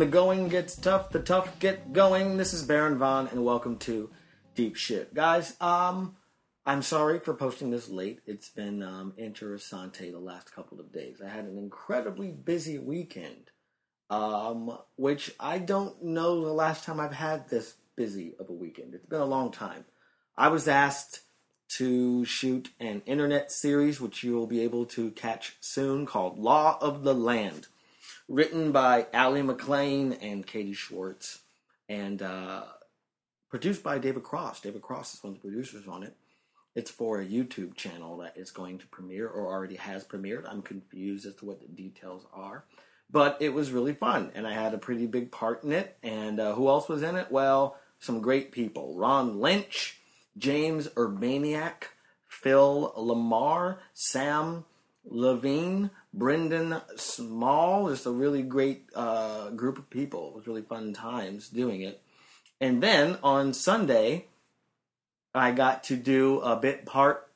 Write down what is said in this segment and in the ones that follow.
the going gets tough, the tough get going. This is Baron Vaughn, and welcome to Deep Shit, guys. Um, I'm sorry for posting this late. It's been um, interessante the last couple of days. I had an incredibly busy weekend, um, which I don't know the last time I've had this busy of a weekend. It's been a long time. I was asked to shoot an internet series, which you will be able to catch soon, called Law of the Land written by Allie McLean and Katie Schwartz, and uh, produced by David Cross. David Cross is one of the producers on it. It's for a YouTube channel that is going to premiere or already has premiered. I'm confused as to what the details are. But it was really fun, and I had a pretty big part in it. And uh, who else was in it? Well, some great people Ron Lynch, James Urbaniak, Phil LaMarr, Sam Levine, Brendan Small, just a really great uh, group of people. It was really fun times doing it. And then on Sunday, I got to do a bit part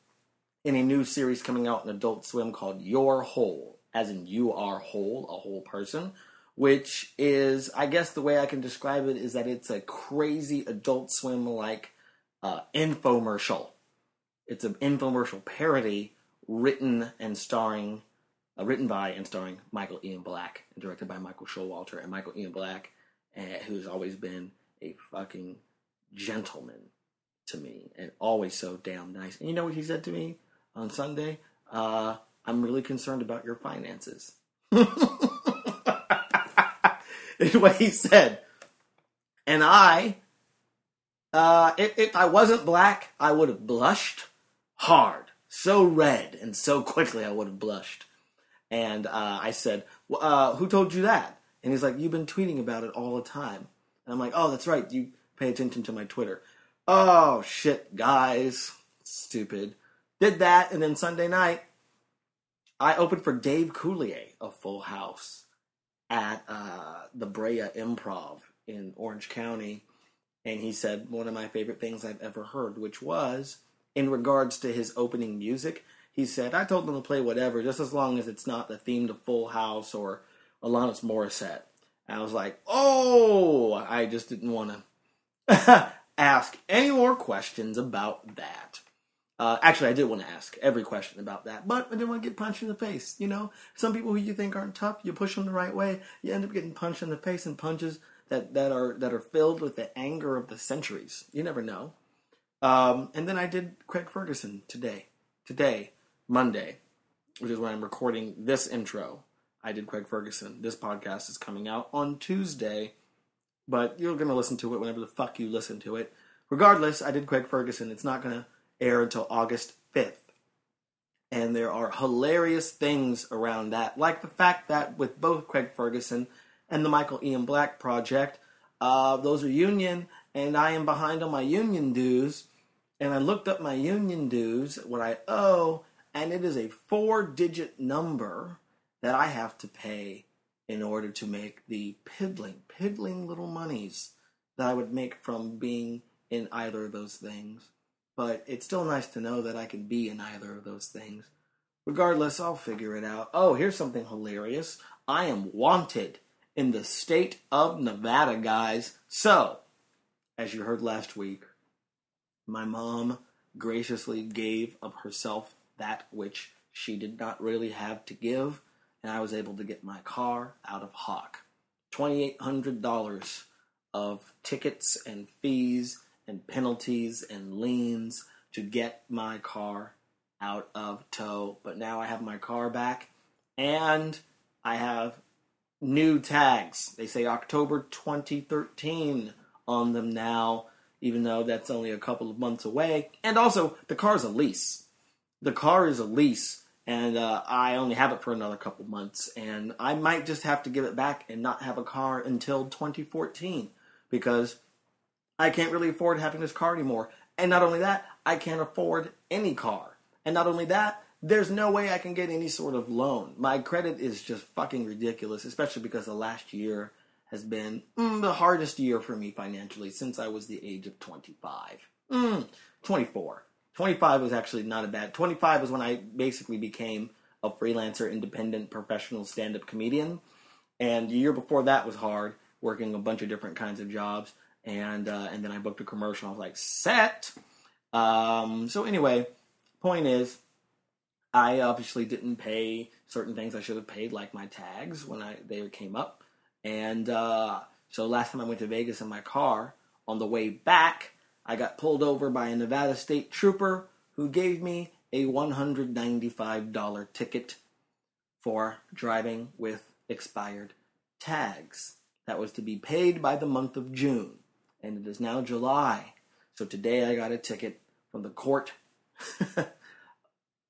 in a new series coming out in Adult Swim called You're Whole, as in you are whole, a whole person, which is, I guess the way I can describe it is that it's a crazy Adult Swim like uh, infomercial. It's an infomercial parody written and starring, uh, written by and starring Michael Ian Black, and directed by Michael Showalter and Michael Ian Black, uh, who's always been a fucking gentleman to me and always so damn nice. And you know what he said to me on Sunday? Uh, I'm really concerned about your finances. is what he said. And I, uh, if, if I wasn't black, I would have blushed hard so red and so quickly I would have blushed. And uh, I said, uh, Who told you that? And he's like, You've been tweeting about it all the time. And I'm like, Oh, that's right. You pay attention to my Twitter. Oh, shit, guys. Stupid. Did that. And then Sunday night, I opened for Dave Coulier of Full House at uh, the Brea Improv in Orange County. And he said one of my favorite things I've ever heard, which was, in regards to his opening music, he said, I told them to play whatever, just as long as it's not the theme to Full House or Alanis Morissette. And I was like, oh, I just didn't want to ask any more questions about that. Uh, actually, I did want to ask every question about that, but I didn't want to get punched in the face. You know, some people who you think aren't tough, you push them the right way, you end up getting punched in the face and punches that, that are that are filled with the anger of the centuries. You never know. Um, and then I did Craig Ferguson today. Today, Monday, which is when I'm recording this intro. I did Craig Ferguson. This podcast is coming out on Tuesday, but you're going to listen to it whenever the fuck you listen to it. Regardless, I did Craig Ferguson. It's not going to air until August 5th. And there are hilarious things around that, like the fact that with both Craig Ferguson and the Michael Ian Black project, uh, those are union, and I am behind on my union dues and I looked up my union dues, what I owe, and it is a four digit number that I have to pay in order to make the piddling, piddling little monies that I would make from being in either of those things. But it's still nice to know that I can be in either of those things. Regardless, I'll figure it out. Oh, here's something hilarious. I am wanted in the state of Nevada, guys. So, as you heard last week, my mom graciously gave of herself that which she did not really have to give, and I was able to get my car out of Hawk. $2,800 of tickets and fees and penalties and liens to get my car out of tow. But now I have my car back and I have new tags. They say October 2013 on them now even though that's only a couple of months away. And also, the car's a lease. The car is a lease, and uh, I only have it for another couple months. And I might just have to give it back and not have a car until 2014 because I can't really afford having this car anymore. And not only that, I can't afford any car. And not only that, there's no way I can get any sort of loan. My credit is just fucking ridiculous, especially because the last year has been mm, the hardest year for me financially since I was the age of 25. Mm, 24. 25 was actually not a bad. 25 was when I basically became a freelancer, independent, professional stand-up comedian. And the year before that was hard working a bunch of different kinds of jobs, and uh, and then I booked a commercial. I was like, set. Um, so anyway, point is, I obviously didn't pay certain things I should have paid, like my tags when I they came up, and uh, so last time I went to Vegas in my car, on the way back, I got pulled over by a Nevada state trooper who gave me a $195 ticket for driving with expired tags. That was to be paid by the month of June, and it is now July. So today I got a ticket from the court,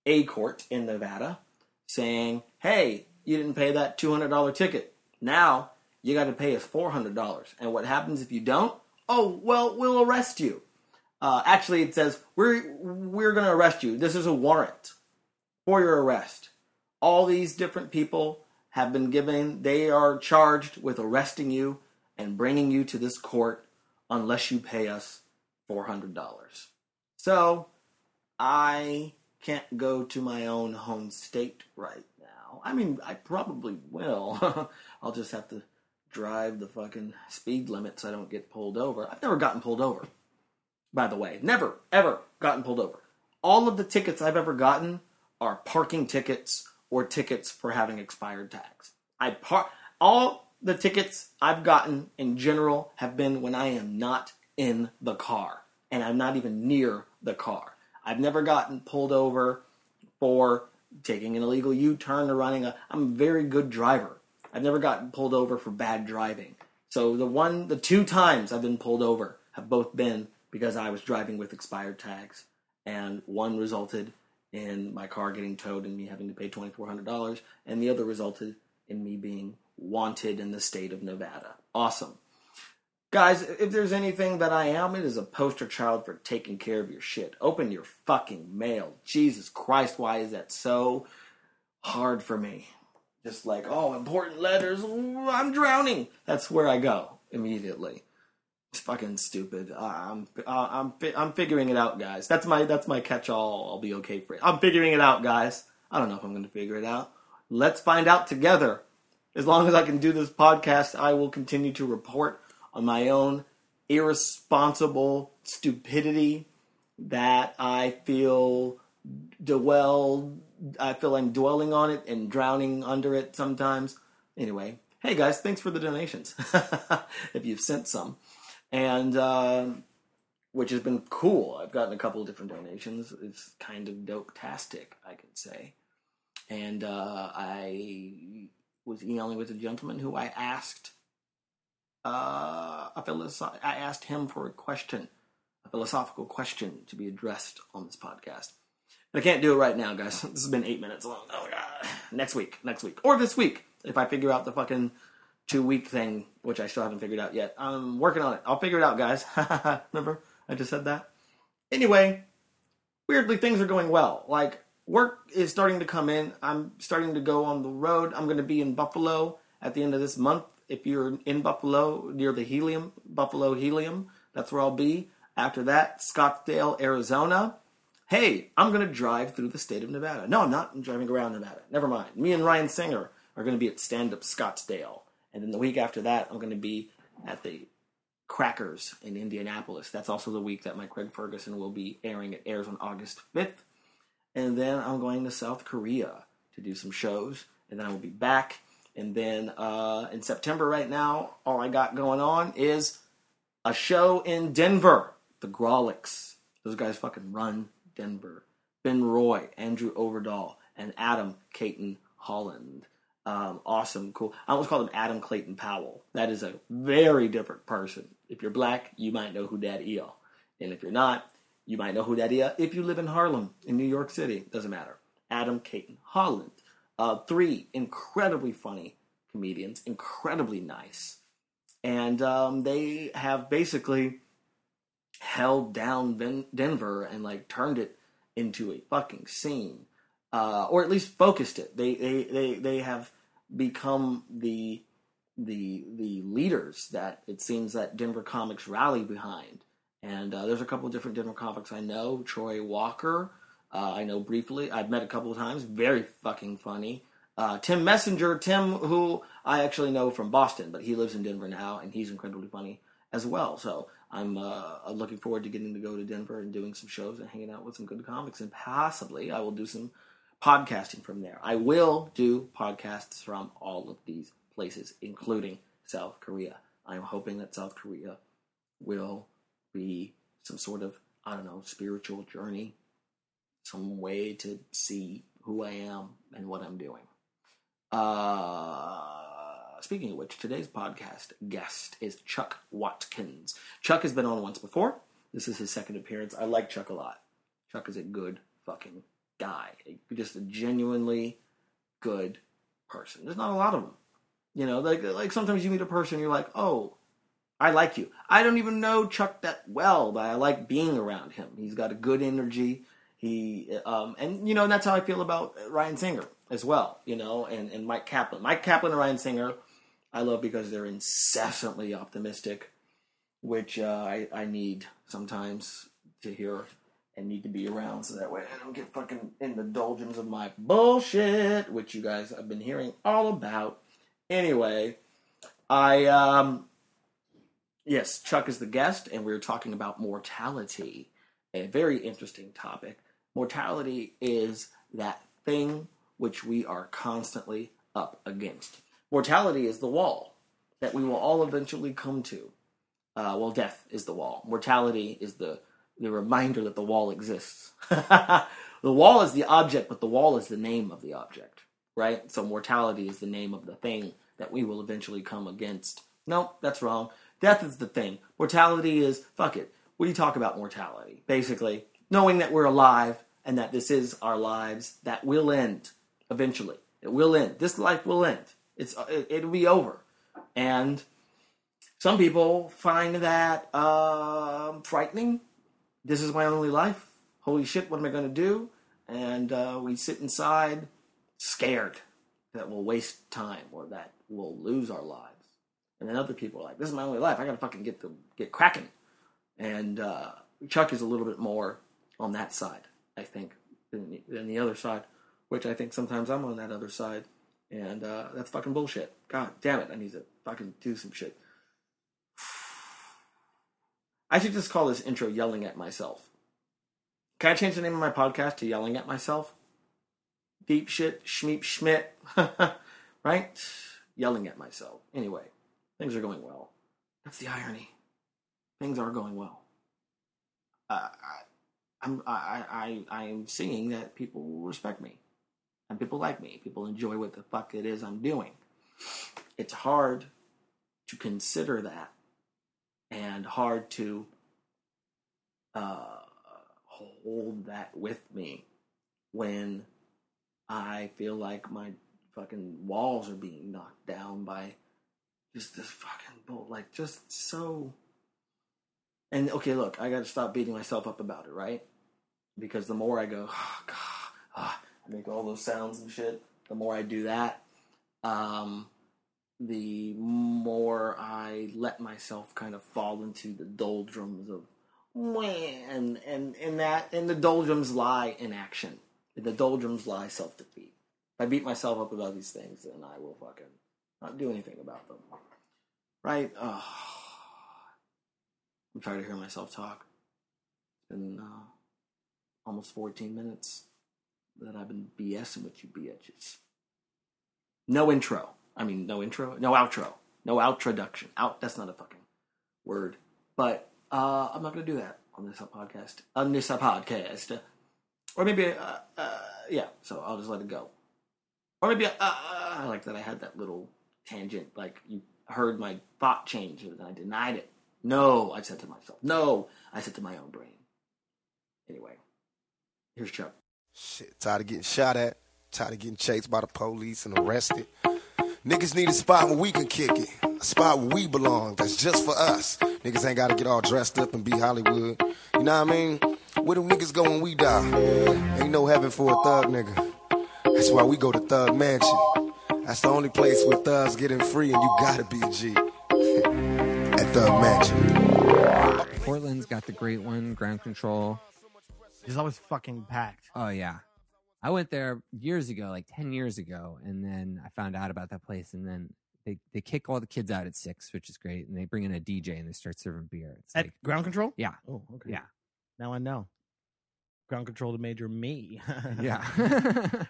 a court in Nevada, saying, hey, you didn't pay that $200 ticket. Now you got to pay us $400. And what happens if you don't? Oh, well, we'll arrest you. Uh, actually, it says we're we're going to arrest you. This is a warrant for your arrest. All these different people have been given. They are charged with arresting you and bringing you to this court unless you pay us four hundred dollars. So I can't go to my own home state right now. I mean, I probably will. I'll just have to drive the fucking speed limit so I don't get pulled over. I've never gotten pulled over by the way. Never, ever gotten pulled over. All of the tickets I've ever gotten are parking tickets or tickets for having expired tags. I par- all the tickets I've gotten in general have been when I am not in the car and I'm not even near the car. I've never gotten pulled over for taking an illegal U-turn or running a I'm a very good driver. I've never gotten pulled over for bad driving. So the one the two times I've been pulled over have both been because I was driving with expired tags, and one resulted in my car getting towed and me having to pay twenty four hundred dollars, and the other resulted in me being wanted in the state of Nevada. Awesome. Guys, if there's anything that I am, it is a poster child for taking care of your shit. Open your fucking mail. Jesus Christ, why is that so hard for me? Just like, oh, important letters, I'm drowning. That's where I go immediately. It's fucking stupid. Uh, I'm uh, I'm I'm figuring it out, guys. That's my that's my catch-all. I'll be okay for it. I'm figuring it out, guys. I don't know if I'm going to figure it out. Let's find out together. As long as I can do this podcast, I will continue to report on my own irresponsible stupidity that I feel dwell. I feel I'm dwelling on it and drowning under it sometimes. Anyway, hey guys, thanks for the donations. if you've sent some and uh, which has been cool. I've gotten a couple of different donations. It's kind of dope-tastic, I can say. And uh, I was emailing with a gentleman who I asked uh, a philosoph- I asked him for a question, a philosophical question to be addressed on this podcast. I can't do it right now, guys. This has been eight minutes long. Oh god. Next week, next week, or this week, if I figure out the fucking two week thing, which I still haven't figured out yet. I'm working on it. I'll figure it out, guys. Remember, I just said that. Anyway, weirdly, things are going well. Like, work is starting to come in. I'm starting to go on the road. I'm going to be in Buffalo at the end of this month. If you're in Buffalo, near the Helium, Buffalo Helium, that's where I'll be. After that, Scottsdale, Arizona. Hey, I'm going to drive through the state of Nevada. No, I'm not. I'm driving around Nevada. Never mind. Me and Ryan Singer are going to be at Stand Up Scottsdale. And then the week after that, I'm going to be at the Crackers in Indianapolis. That's also the week that my Craig Ferguson will be airing. It airs on August 5th. And then I'm going to South Korea to do some shows. And then I will be back. And then uh, in September, right now, all I got going on is a show in Denver, the Grawlix. Those guys fucking run Denver. Ben Roy, Andrew Orvedahl, and Adam Cayton Holland. Um, awesome, cool. I almost called him Adam Clayton Powell. That is a very different person. If you're black, you might know who that is. And if you're not, you might know who that is if you live in Harlem, in New York City. Doesn't matter. Adam Cayton Holland. Uh, three incredibly funny comedians, incredibly nice. And um, they have basically held down ben- Denver and like turned it into a fucking scene. Uh, or at least focused it. They, they, they, they have become the the the leaders that it seems that Denver comics rally behind. And uh, there's a couple of different Denver comics I know. Troy Walker, uh, I know briefly. I've met a couple of times. Very fucking funny. Uh, Tim Messenger, Tim, who I actually know from Boston, but he lives in Denver now, and he's incredibly funny as well. So I'm uh, looking forward to getting to go to Denver and doing some shows and hanging out with some good comics, and possibly I will do some podcasting from there. I will do podcasts from all of these places, including South Korea. I'm hoping that South Korea will be some sort of, I don't know, spiritual journey, some way to see who I am and what I'm doing. Uh, speaking of which, today's podcast guest is Chuck Watkins. Chuck has been on once before. This is his second appearance. I like Chuck a lot. Chuck is a good fucking guy. Just a genuinely good person. There's not a lot of them. You know, like like sometimes you meet a person, you're like, oh, I like you. I don't even know Chuck that well, but I like being around him. He's got a good energy. He um, and you know, that's how I feel about Ryan Singer as well. You know, and and Mike Kaplan. Mike Kaplan and Ryan Singer, I love because they're incessantly optimistic, which uh, I I need sometimes to hear and need to be around so that way I don't get fucking in the doldrums of my bullshit, which you guys have been hearing all about. Anyway, I um yes, Chuck is the guest, and we are talking about mortality, a very interesting topic. Mortality is that thing which we are constantly up against. Mortality is the wall that we will all eventually come to. Uh, well, death is the wall. Mortality is the the reminder that the wall exists. the wall is the object, but the wall is the name of the object, right? So mortality is the name of the thing that we will eventually come against. No, that's wrong. Death is the thing. Mortality is fuck it. We talk about mortality. Basically, knowing that we're alive and that this is our lives that will end eventually. It will end. This life will end. It's it, it'll be over. And some people find that uh, frightening this is my only life. Holy shit, what am I going to do? And uh, we sit inside scared that we'll waste time or that we'll lose our lives. And then other people are like, this is my only life. I got to fucking get get cracking. And uh, Chuck is a little bit more on that side, I think, than the, than the other side, which I think sometimes I'm on that other side. And uh, that's fucking bullshit. God damn it, I need to fucking do some shit. I should just call this intro Yelling at Myself. Can I change the name of my podcast to Yelling at Myself? Deep shit, schmeep schmidt. right? Yelling at myself. Anyway, things are going well. That's the irony. Things are going well. Uh, I, I'm I, I I am seeing that people respect me, and people like me. People enjoy what the fuck it is I'm doing. It's hard to consider that and hard to uh, hold that with me when I feel like my fucking walls are being knocked down by just this fucking bull. Like, just so. And okay, look, I gotta stop beating myself up about it, right? Because the more I go, oh, God, oh, make all those sounds and shit, the more I do that, um, the more I let myself kind of fall into the doldrums of and and and that and the doldrums lie in action. the doldrums lie self defeat. If I beat myself up about these things, then I will fucking not do anything about them. Right? Oh, I'm trying to hear myself talk. It's been uh, almost 14 minutes that I've been BSing with you bitches. No intro. I mean, no intro, no outro, no outroduction. Out. That's not a fucking word. But uh, I'm not to do that on this podcast. On this podcast, or maybe, uh, uh, yeah. So I'll just let it go. Or maybe uh, uh, I like that I had that little tangent. Like you heard my thought change, and I denied it. No, I said to myself. No, I said to my own brain. Anyway, here's Chuck. Shit, tired of getting shot at. Tired of getting chased by the police and arrested. Niggas need a spot where we can kick it. A spot where we belong. That's just for us. Niggas ain't gotta get all dressed up and be Hollywood. You know what I mean? Where do niggas go when we die? Ain't no heaven for a thug nigga. That's why we go to Thug Mansion. That's the only place where thugs getting free and you gotta be G. At Thug Mansion. Portland's got the great one, ground control. It's always fucking packed. Oh yeah. I went there years ago, like ten years ago, and then I found out about that place, and then they they kick all the kids out at six, which is great, and they bring in a DJ and they start serving beer. It's At like, ground control? yeah, Oh, okay. yeah, Now I know. Ground control to major me. yeah.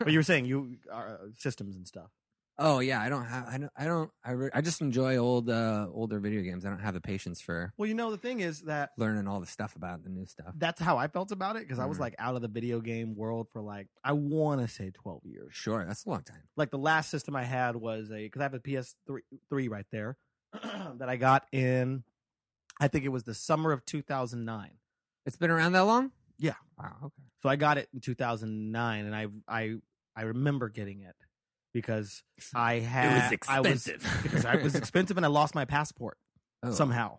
but you were saying you uh, systems and stuff. Oh yeah, I don't have, I don't, I don't, I, re- I just enjoy old, uh, older video games. I don't have the patience for Well, you know the thing is that learning all the stuff about the new stuff. that's how I felt about it because I was Mhm. like out of the video game world for like I want to say 12 years. Sure, that's a long time. Like the last system I had was a because I have a PS3 three right there that I got in I think it was the summer of 2009. It's been around that long? Yeah. Wow. Okay. So I got it in 2009 and I I I remember getting it because I had I was expensive. because I was expensive and I lost my passport Oh. somehow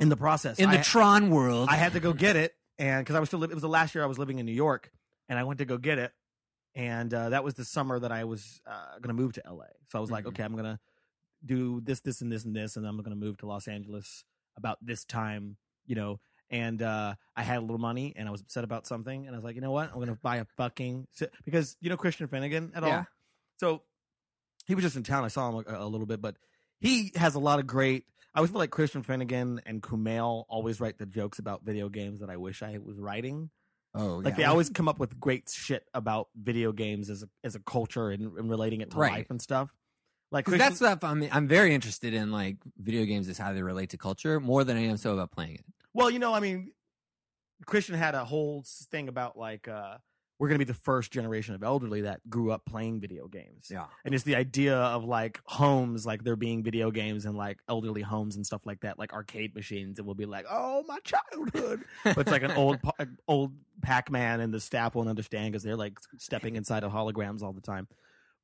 in the process. in the Tron world. I had to go get it, and because I was still, li- it was the last year I was living in New York, and I went to go get it, and uh, that was the summer that I was uh, going to move to LA. So I was like, Mhm. okay, I'm going to do this, this, and this, and this, and I'm going to move to Los Angeles about this time, you know. And uh, I had a little money, and I was upset about something, and I was like, you know what, I'm going to buy a fucking because you know Christian Finnegan at all. Yeah. So he was just in town. I saw him a, a little bit, but he has a lot of great. I always feel like Christian Finnegan and Kumail always write the jokes about video games that I wish I was writing. oh, Like yeah. they always come up with great shit about video games as a as a culture and, and relating it to Right. life and stuff. Like Christian, that's stuff I'm I'm very interested in, like video games is how they relate to culture more than I am so about playing it. well, you know, I mean, Christian had a whole thing about like uh we're gonna be the first generation of elderly that grew up playing video games. Yeah. and it's the idea of like homes like there being video games and like elderly homes and stuff like that like arcade machines and we'll be like oh my childhood but it's like an old old pac-man and the staff won't understand because they're like stepping inside of holograms all the time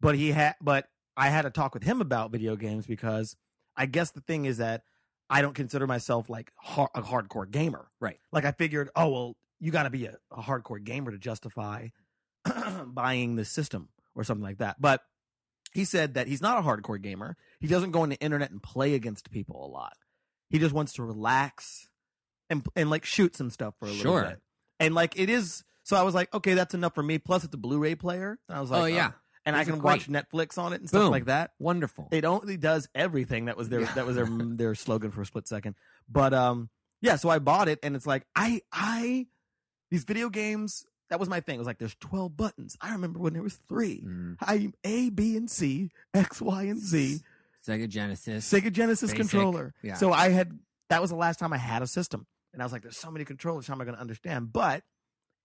but he had but i had to talk with him about video games because i guess the thing is that i don't consider myself like har- a hardcore gamer Right. like i figured oh well you got to be a, a hardcore gamer to justify buying this system or something like that but he said that he's not a hardcore gamer. He doesn't go on the internet and play against people a lot. He just wants to relax and and like shoot some stuff for a little Sure. bit. And like it is so I was like, okay, that's enough for me. Plus it's a Blu-ray player. And I was like, oh yeah, and I can watch. Netflix on it and stuff Boom. like that. wonderful. It only does everything. That was their that was their their slogan for a split second. But um yeah, so I bought it and it's like I I these video games that was my thing. It was like there's 12 buttons. I remember when there was 3. Mm. I A, B, and C, X, Y, and Z, Sega Genesis. Sega Genesis Basic, controller. yeah. So I had that was the last time I had a system, and I was like, "There's so many controllers. How am I going to understand?" But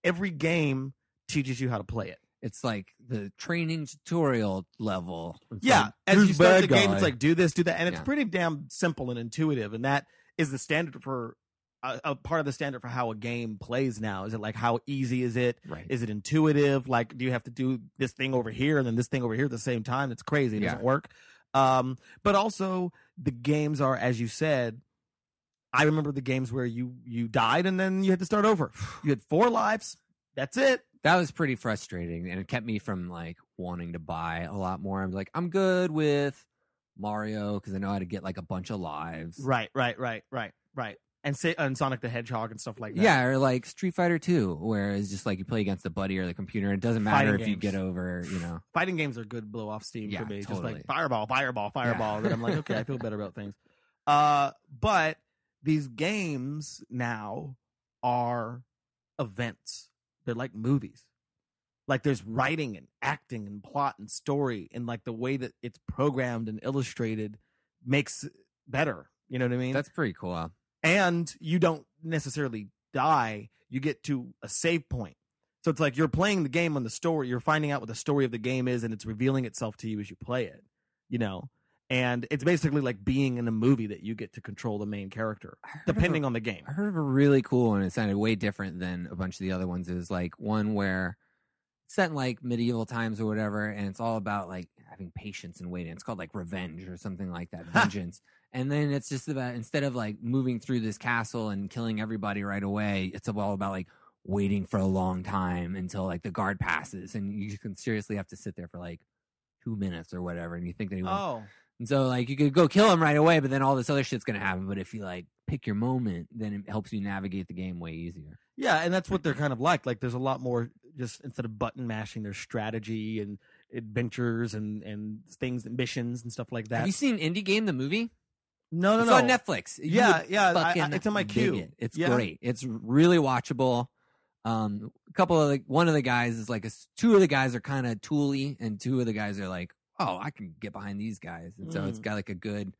every game teaches you how to play it. It's like the training tutorial level. It's yeah, like, as you start the game, it's like do this, do that, and it's Yeah. pretty damn simple and intuitive. And that is the standard for a, a part of the standard for how a game plays now. Is it like how easy is it? right. Is it intuitive? Like, do you have to do this thing over here and then this thing over here at the same time? It's crazy. It Yeah. doesn't work. Um, but also the games are, as you said, I remember the games where you you died and then you had to start over. You had four lives. That's it. that was pretty frustrating, and it kept me from like wanting to buy a lot more. I'm like, I'm good with Mario because I know how to get like a bunch of lives. Right, right, right, right, right. And say and Sonic the Hedgehog and stuff like that. Yeah, or like Street Fighter 2, where it's just like you play against the buddy or the computer. It doesn't matter Fighting if you get over, you know. fighting games are good blow off steam Yeah, for me. Just totally. like fireball, fireball, fireball. Yeah. That I'm like, okay, I feel better about things. Uh, but these games now are events. They're like movies. Like there's writing and acting and plot and story and like the way that it's programmed and illustrated makes it better. You know what I mean? That's pretty cool. And you don't necessarily die you get to a save point so it's like you're playing the game on the story you're finding out what the story of the game is and it's revealing itself to you as you play it you know and it's basically like being in a movie that you get to control the main character I heard of depending a- on the game I heard of a really cool one. It sounded way different than a bunch of the other ones. Is like one where it's set in like medieval times or whatever, and it's all about like having patience and waiting. It's called like revenge or something like that, vengeance. and then it's just about instead of like moving through this castle and killing everybody right away, it's all about like waiting for a long time until like the guard passes, and you can seriously have to sit there for like two minutes or whatever, and you think that he won't oh and so like you could go kill him right away, but then all this other shit's gonna happen. But if you like pick your moment, then it helps you navigate the game way easier. yeah and that's what they're kind of like like there's a lot more just instead of button mashing, there's strategy and adventures and and things, missions and stuff like that. Have you seen Indie Game the movie? no, no, it's no. on Netflix. You Yeah, yeah, I- I- it's on my queue. it. It's Yeah. great. It's really watchable. Um, a couple of like one of the guys is like a, two of the guys are kind of tooly, and two of the guys are like, oh, I can get behind these guys, and so it's Mm. got like a good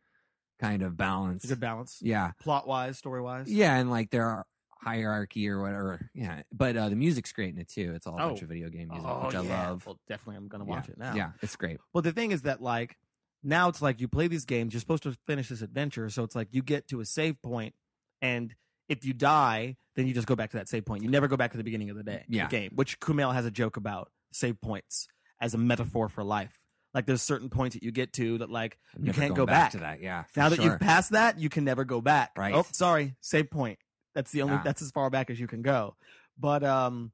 kind of balance. It's a good balance, Yeah, plot wise, story wise. yeah, and like there are hierarchy or whatever. Yeah, but uh, the music's great in it too. It's all a bunch Oh. of video game music, Oh, which I yeah. love. Well, definitely, I'm gonna watch it now. Yeah, it's great. Well, the thing is that like now it's like you play these games, you're supposed to finish this adventure, so it's like you get to a save point, and if you die, then you just go back to that save point. You never go back to the beginning of the day, Yeah. the game. Which Kumail has a joke about save points as a metaphor for life. Like there's certain points that you get to that like I'm you never can't going go back. to that. Yeah, for now that sure. you've passed that, you can never go back. Right. Oh, sorry, save point. That's the only. Yeah. That's as far back as you can go. But um,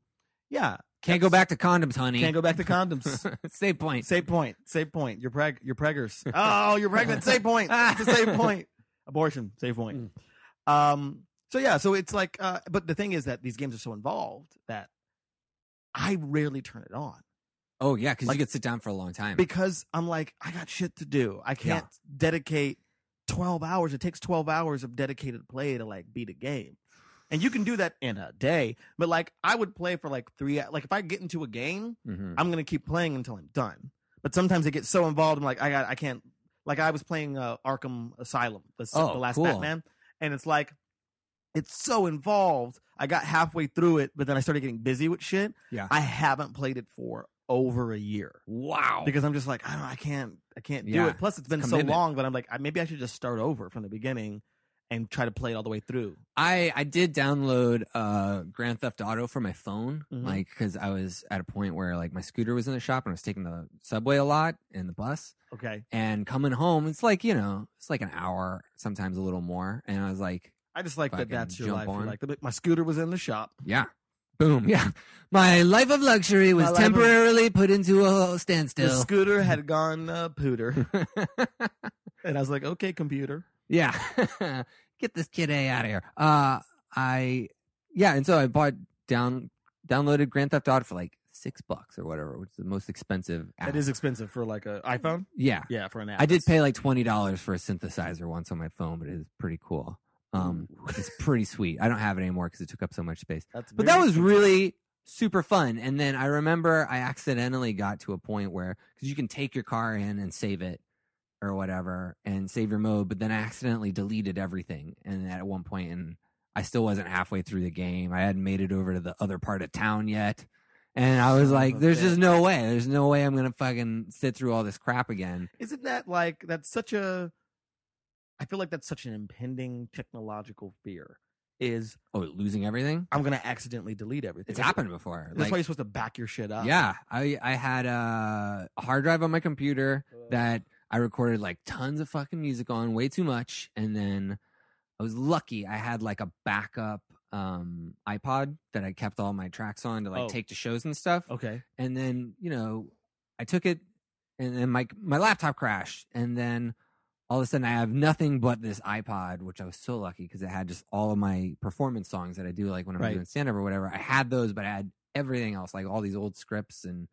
yeah, can't go back to condoms, honey. can't go back to condoms. Save point. Save point. Save point. You're preg. You're preggers. Oh, you're pregnant. Save point. It's a save point. Abortion. Save point. Um. So yeah. So it's like. Uh. But the thing is that these games are so involved that I rarely turn it on Oh yeah, because Like- you could sit down for a long time. because I'm like, I got shit to do. I can't dedicate 12 hours. It takes 12 hours of dedicated play to like beat a game. And you can do that in a day, but like I would play for like three. Like if I get into a game, Mhm. I'm gonna keep playing until I'm done. But sometimes it gets so involved. I'm like, I got, I can't. Like I was playing uh, Arkham Asylum, the, Oh, the last cool. Batman, and it's like, it's so involved. I got halfway through it, but then I started getting busy with shit. Yeah. I haven't played it for over a year Wow. because I'm just like, I don't, I can't, I can't do Yeah, it. Plus, it's been so long that I'm like, I, maybe I should just start over from the beginning and try to play it all the way through. I I did download uh Grand Theft Auto for my phone, Mhm. like because I was at a point where like my scooter was in the shop and I was taking the subway a lot and the bus, Okay, and coming home it's like you know it's like an hour, sometimes a little more, and I was like, I just like that. That's your life. Like my scooter was in the shop. yeah, boom, yeah, my life of luxury was life of- temporarily put into a standstill. The scooter had gone uh, pooter, and I was like, okay, computer. Yeah. Get this kid A out of here. Uh I yeah, and so I bought down downloaded Grand Theft Auto for like six bucks or whatever, which is the most expensive app. That is expensive for like an iPhone. yeah. Yeah, for an app. I did pay like twenty dollars for a synthesizer once on my phone, but it is pretty cool. Um it's pretty sweet. I don't have it anymore because it took up so much space. That's But that was really super fun. And then I remember I accidentally got to a point where because you can take your car in and save it or whatever and save your mode, but then I accidentally deleted everything. And at one point, and I still wasn't halfway through the game. I hadn't made it over to the other part of town yet. And I was Son of like, a there's just bitch. no way. There's no way I'm going to fucking sit through all this crap again. Isn't that like that's such a? I feel like that's such an impending technological fear. Is Oh, losing everything? I'm gonna accidentally delete everything. It's happened before. That's Like, why you're supposed to back your shit up. Yeah, I I had a hard drive on my computer that I recorded like tons of fucking music on, way too much, and then I was lucky I had like a backup um iPod that I kept all my tracks on to like Oh. take to shows and stuff. Okay. And then, you know, I took it and then my my laptop crashed and then all of a sudden I have nothing but this iPod, which I was so lucky because it had just all of my performance songs that I do like when I'm Right. doing stand up or whatever. I had those, but I had everything else, like all these old scripts and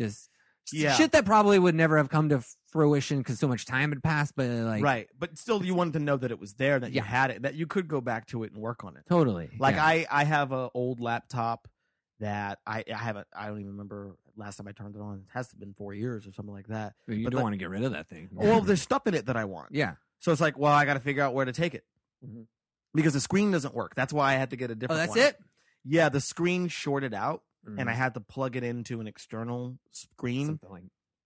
just Yeah. shit that probably would never have come to fruition because so much time had passed. But like, right, but still, you wanted to know that it was there, that you Yeah. had it, that you could go back to it and work on it. totally. Like yeah. I, I have a old laptop that I, I haven't. I don't even remember last time I turned it on. It has to have been four years or something like that. you but don't like- want to get rid of that thing. well, there's stuff in it that I want. yeah. So it's like, well, I got to figure out where to take it Mhm. because the screen doesn't work. That's why I had to get a different. Oh, different. that's one. it. Yeah, the screen shorted out, and Mm-hmm. I had to plug it into an external screen. Something like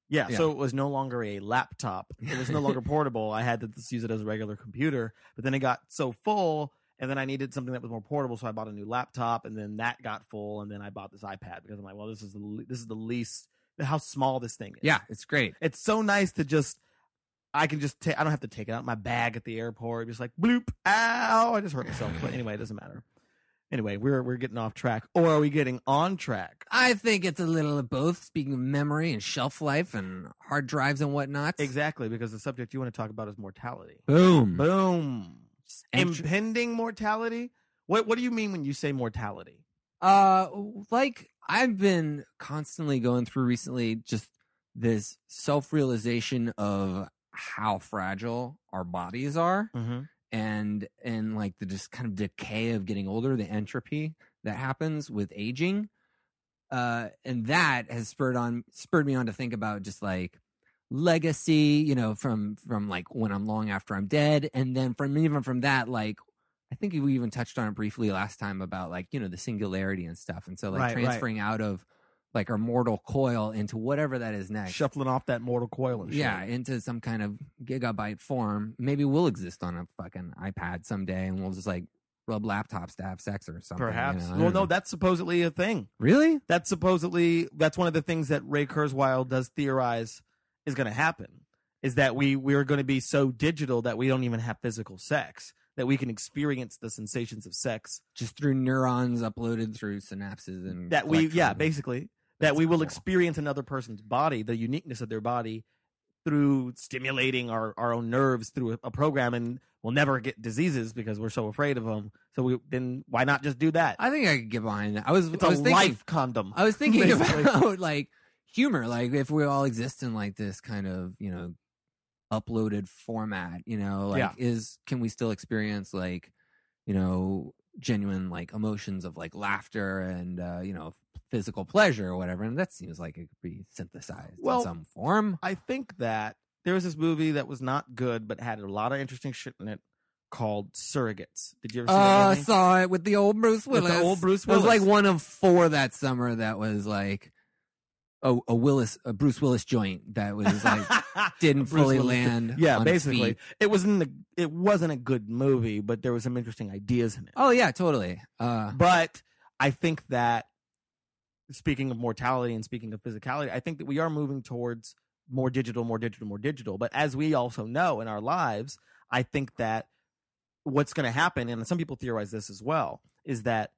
Yeah, Yeah. so it was no longer a laptop. It was no longer portable. I had to just use it as a regular computer. But then it got so full, and then I needed something that was more portable, so I bought a new laptop, and then that got full, and then I bought this iPad because I'm like, well, this is the this is the least how small this thing is. yeah, it's great. it's so nice to just. I can just take. I don't have to take it out of my bag at the airport. Just like bloop, ow! I just hurt myself. But anyway, it doesn't matter. Anyway, we're we're getting off track, or are we getting on track? I think it's a little of both. Speaking of memory and shelf life and hard drives and whatnot. Exactly, because the subject you want to talk about is mortality. Boom. Boom. Entr- Impending mortality? What what do you mean when you say mortality? Uh, like I've been constantly going through recently, just this self realization of how fragile our bodies are, Mm-hmm. And and like the just kind of decay of getting older, the entropy that happens with aging. Uh, and that has spurred on spurred me on to think about just like legacy, you know, from from like when I'm long after I'm dead, and then from even from that, like I think we even touched on it briefly last time about like you know the singularity and stuff, and so like Right, right. transferring out of like our mortal coil into whatever that is next. Shuffling off that mortal coil and shit. Yeah, into some kind of gigabyte form. Maybe we'll exist on a fucking iPad someday, and we'll just like rub laptops to have sex or something. you Perhaps. know? Well, no, know. that's supposedly a thing. really. That's supposedly that's one of the things that Ray Kurzweil does theorize is going to happen. Is that we we are going to be so digital that we don't even have physical sex. That we can experience the sensations of sex. Just through neurons uploaded through synapses and That we yeah, basically that That's we will cool. experience another person's body, the uniqueness of their body, through stimulating our, our own nerves through a, a program, and we'll never get diseases because we're so afraid of them. So we then why not just do that? I think I could get behind that. I was It's I a was thinking life condom. I was thinking basically. about like humor, like if we all exist in like this kind of you know uploaded format, you know, like Yeah. is can we still experience like you know genuine like emotions of like laughter and uh, you know physical pleasure or whatever, and that seems like it could be synthesized Well, in some form. I think that there was this movie that was not good, but had a lot of interesting shit in it called Surrogates. Did you ever see Uh, that I saw it with the old Bruce With Willis. the old Bruce It was like one of four that summer that was like a, a Willis, a Bruce Willis joint that was like didn't fully Willis did- land. Yeah, basically, it wasn't a, it wasn't a good movie, but there was some interesting ideas in it. Oh yeah, totally. Uh, But I think that speaking of mortality and speaking of physicality, I think that we are moving towards more digital, more digital, more digital. But as we also know in our lives, I think that what's going to happen, and some people theorize this as well, is that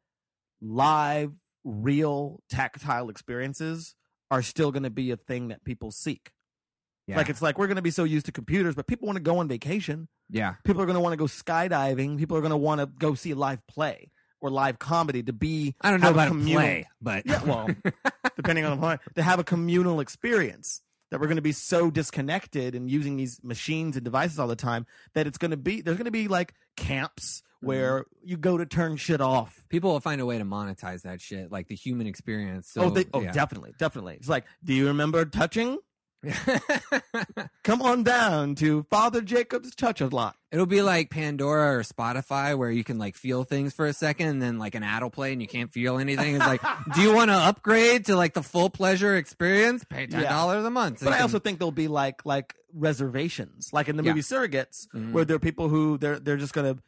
live, real, tactile experiences are still going to be a thing that people seek. yeah, Like it's like we're going to be so used to computers, but people want to go on vacation. yeah, People are going to want to go skydiving. People are going to want to go see live play or live comedy to be. I don't know about a communal- play, but Yeah, well, depending on the point, to have a communal experience that we're going to be so disconnected and using these machines and devices all the time that it's going to be there's going to be like camps where mm-hmm. you go to turn shit off. people will find a way to monetize that shit, like the human experience. So, oh, they, oh, yeah. definitely, definitely. It's like, do you remember touching? Come on down to Father Jacob's Touch a Lot. It'll be like Pandora or Spotify where you can like feel things for a second and then like an ad will play and you can't feel anything. It's like, do you want to upgrade to like the full pleasure experience? Pay ten dollars a month. But I also think there'll be like like reservations, like in the Yeah. movie Surrogates, Mhm. where there are people who they're they're just gonna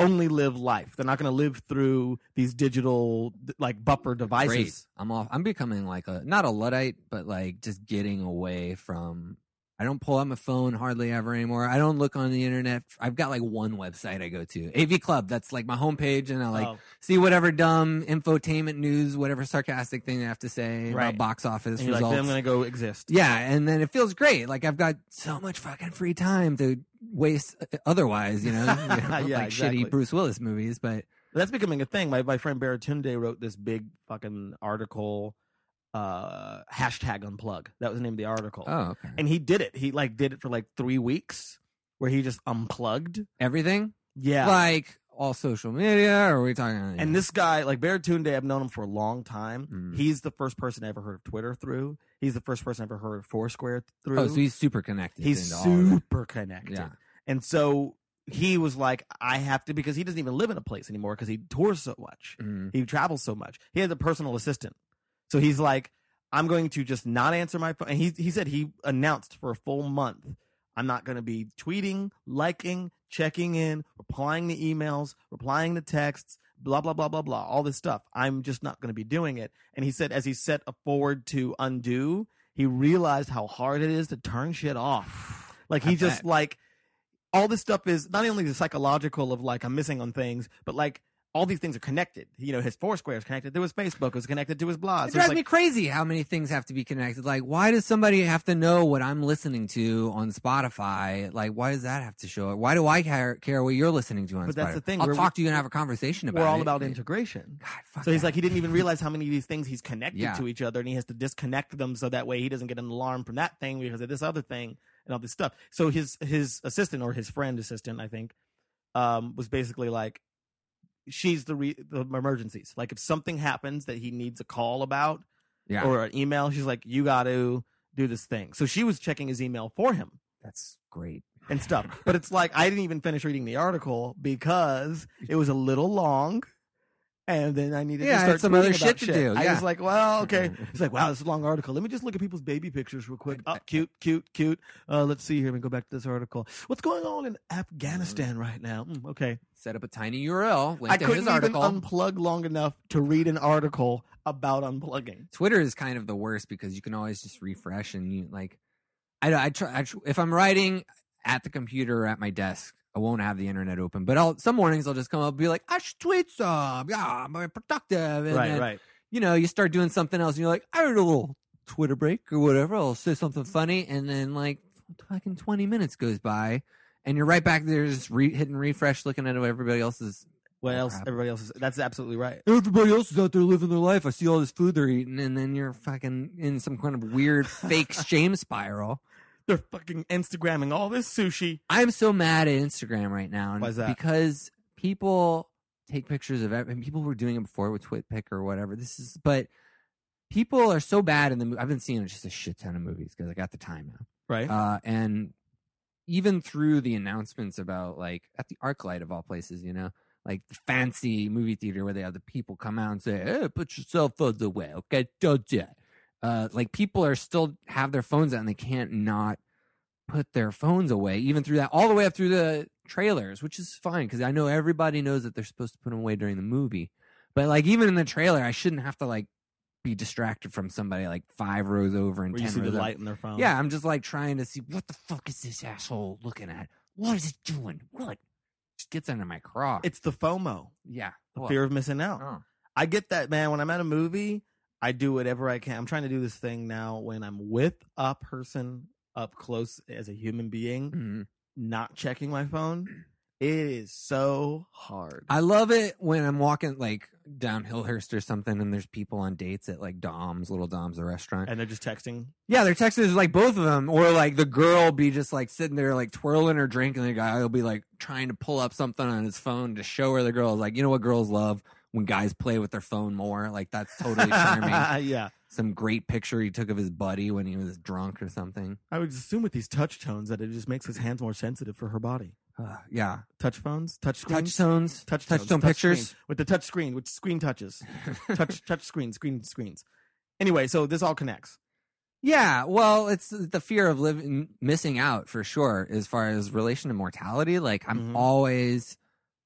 only live life. They're not gonna live through these digital like buffer great. devices. I'm off. I'm becoming like a not a luddite, but like just getting away from. I don't pull out my phone hardly ever anymore. I don't look on the internet. I've got like one website I go to, AV Club. That's like my homepage, and I like Oh, see whatever dumb infotainment news, whatever sarcastic thing they have to say Right. about box office you're like, I'm gonna go exist. Yeah, and then it feels great. Like I've got so much fucking free time to waste uh, otherwise, you know, you know, Yeah, like exactly. shitty Bruce Willis movies. But That's becoming a thing. My my friend Baratunde wrote this big fucking article, uh, hashtag unplug. That was the name of the article. oh, okay. And he did it. He like did it for like three weeks, where he just unplugged. Everything, Yeah. like all social media, or are we talking? And this guy, like Bear Baratunde, I've known him for a long time. Mm. He's the first person I ever heard of Twitter through. He's the first person I ever heard of Foursquare through. oh, so he's super connected. he's super connected. Yeah. And so he was like, I have to because he doesn't even live in a place anymore because he tours so much. Mhm. He travels so much. He has a personal assistant. So he's like, I'm going to just not answer my phone. And he he said he announced for a full month, I'm not going to be tweeting, liking, checking in, replying to emails, replying to texts, blah blah blah blah blah, all this stuff. I'm just not going to be doing it. And he said as he set a forward to undo, he realized how hard it is to turn shit off. Like he I just bet. like all this stuff is not only the psychological of like I'm missing on things, but like all these things are connected. You know, his Foursquare is connected to his Facebook, is connected to his blog. It So drives like, me crazy how many things have to be connected. Like, why does somebody have to know what I'm listening to on Spotify? Like, why does that have to show it? Why do I care, care what you're listening to on But Spotify? that's the thing, I'll we're- talk to you and have a conversation about we're it. all about integration. God, fuck So he's that. like, he didn't even realize how many of these things he's connected Yeah. to each other, and he has to disconnect them so that way he doesn't get an alarm from that thing because of this other thing and all this stuff. So his his assistant or his friend assistant, I think, um, was basically like, she's the re- the emergencies. Like if something happens that he needs a call about yeah, or an email, she's like, you got to do this thing. So she was checking his email for him that's great. and stuff. but it's like I didn't even finish reading the article because it was a little long. And then I needed Yeah, to start some other about shit to do, I yeah. was like, well, okay. He's like, wow, this is a long article. Let me just look at people's baby pictures real quick. Oh, cute, cute, cute. Uh, let's see here. Let me go back to this article. What's going on in Afghanistan right now? Mm, okay. Set up a tiny URL. Link I to couldn't his even article. unplug long enough to read an article about unplugging. Twitter is kind of the worst because you can always just refresh and you like. I I try, I if I'm writing at the computer or at my desk, I won't have the internet open. But I'll some mornings I'll just come up and be like, I should tweet some. Yeah, I'm productive. And right, then, right. You know, you start doing something else, and you're like, I heard a little Twitter break or whatever. I'll say something funny, and then like fucking 20 minutes goes by, and you're right back there, just re- hitting refresh, looking at everybody else is What else? crap. Everybody else is. That's absolutely right. Everybody else is out there living their life. I see all this food they're eating, and then you're fucking in some kind of weird fake shame spiral. They're fucking Instagramming all this sushi. I'm so mad at Instagram right now, and Why's that? because people take pictures of every, and people were doing it before with TwitPic or whatever. This is, but people are so bad in the. mo- I've been seeing just a shit ton of movies because I got the time now. Right. uh, and even through the announcements about like at the ArcLight of all places, you know, like the fancy movie theater where they have the people come out and say, "Hey, put your cell phones away, okay? Don't do it." Uh, like people are still have their phones out and they can't not put their phones away, even through that, all the way up through the trailers, which is fine because I know everybody knows that they're supposed to put them away during the movie. But like even in the trailer, I shouldn't have to like be distracted from somebody like five rows over and Where you see the rows over. light in their phone. Yeah, I'm just like trying to see what the fuck is this asshole looking at? What is it doing? What? Just gets under my craw. It's the FOMO, yeah, the fear of missing out. Oh. I get that, man. When I'm at a movie, I do whatever I can. I'm trying to do this thing now when I'm with a person up close as a human being, Mhm. not checking my phone. It is so hard. I love it when I'm walking like down Hillhurst or something, and there's people on dates at like Dom's, Little Dom's, the restaurant. and they're just texting. Yeah, they're texting like both of them, or like the girl be just like sitting there like twirling her drink, and the guy will be like trying to pull up something on his phone to show her the girl. Like you know what girls love when guys play with their phone more. Like that's totally charming. yeah. Some great picture he took of his buddy when he was drunk or something. I would assume with these touch tones that it just makes his hands more sensitive for her body. Uh, yeah, Touch phones, touch touch screens, touch touch tones, tone touch pictures. screen. with the touch screen, which screen touches, touch touch screen, screen screens. Anyway, so this all connects. Yeah, well, it's the fear of living missing out for sure as far as relation to mortality. Like I'm Mhm. always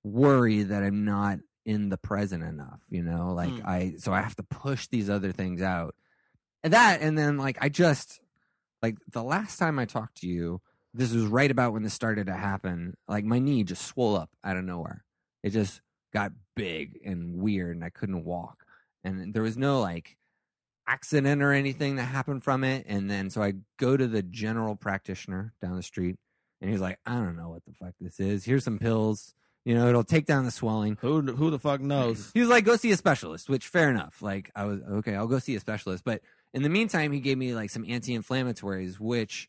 worried that I'm not in the present enough, you know? Like Mm. I so I have to push these other things out. And that and then like I just like the last time I talked to you, this was right about when this started to happen. Like my knee just swelled up out of nowhere. It just got big and weird and I couldn't walk. And there was no like accident or anything that happened from it. And then so I go to the general practitioner down the street and he's like, I don't know what the fuck this is. Here's some pills. You know, it'll take down the swelling. Who who the fuck knows? He was like, go see a specialist, which fair enough. Like I was okay, I'll go see a specialist. But in the meantime, he gave me like some anti-inflammatories, which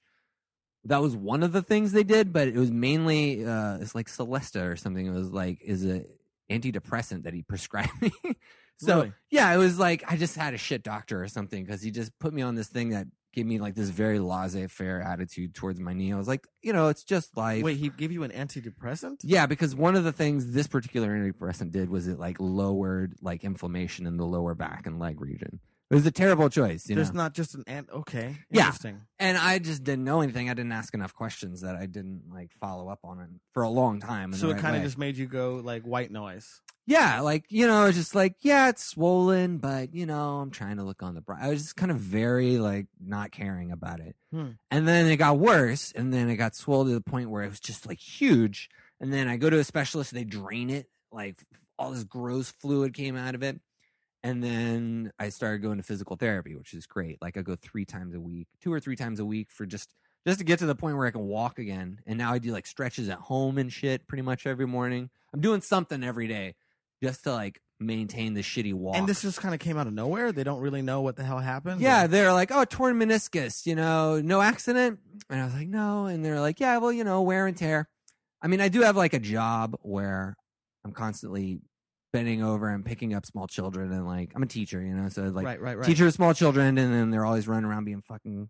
that was one of the things they did, but it was mainly uh it's like Celexa or something. It was like is a antidepressant that he prescribed me. so Really? yeah, it was like I just had a shit doctor or something because he just put me on this thing that gave me like this very laissez-faire attitude towards my knee. I was like, you know, it's just life. Wait, he gave you an antidepressant? Yeah, because one of the things this particular antidepressant did was it like lowered like inflammation in the lower back and leg region. It was a terrible choice, you There's know. not just an ant. Okay, Yeah. interesting. and I just didn't know anything. I didn't ask enough questions that I didn't like follow up on it for a long time. in So the it right kind of way. just made you go like white noise. yeah, like you know, it's just like yeah, it's swollen, but you know, I'm trying to look on the bright. I was just kind of very like not caring about it, Hmm. and then it got worse, and then it got swollen to the point where it was just like huge. And then I go to a specialist, they drain it like all this gross fluid came out of it. And then I started going to physical therapy, which is great. Like I go three times a week, two or three times a week for just just to get to the point where I can walk again. And now I do like stretches at home and shit pretty much every morning. I'm doing something every day just to like maintain the shitty walk. And this just kind of came out of nowhere. They don't really know what the hell happened. Yeah, or- they're like, oh, torn meniscus, you know, no accident. And I was like, no. And they're like, yeah, well, you know, wear and tear. I mean, I do have like a job where I'm constantly bending over and picking up small children and like I'm a teacher, you know, so like right, right, right. teacher of small children and then they're always running around being fucking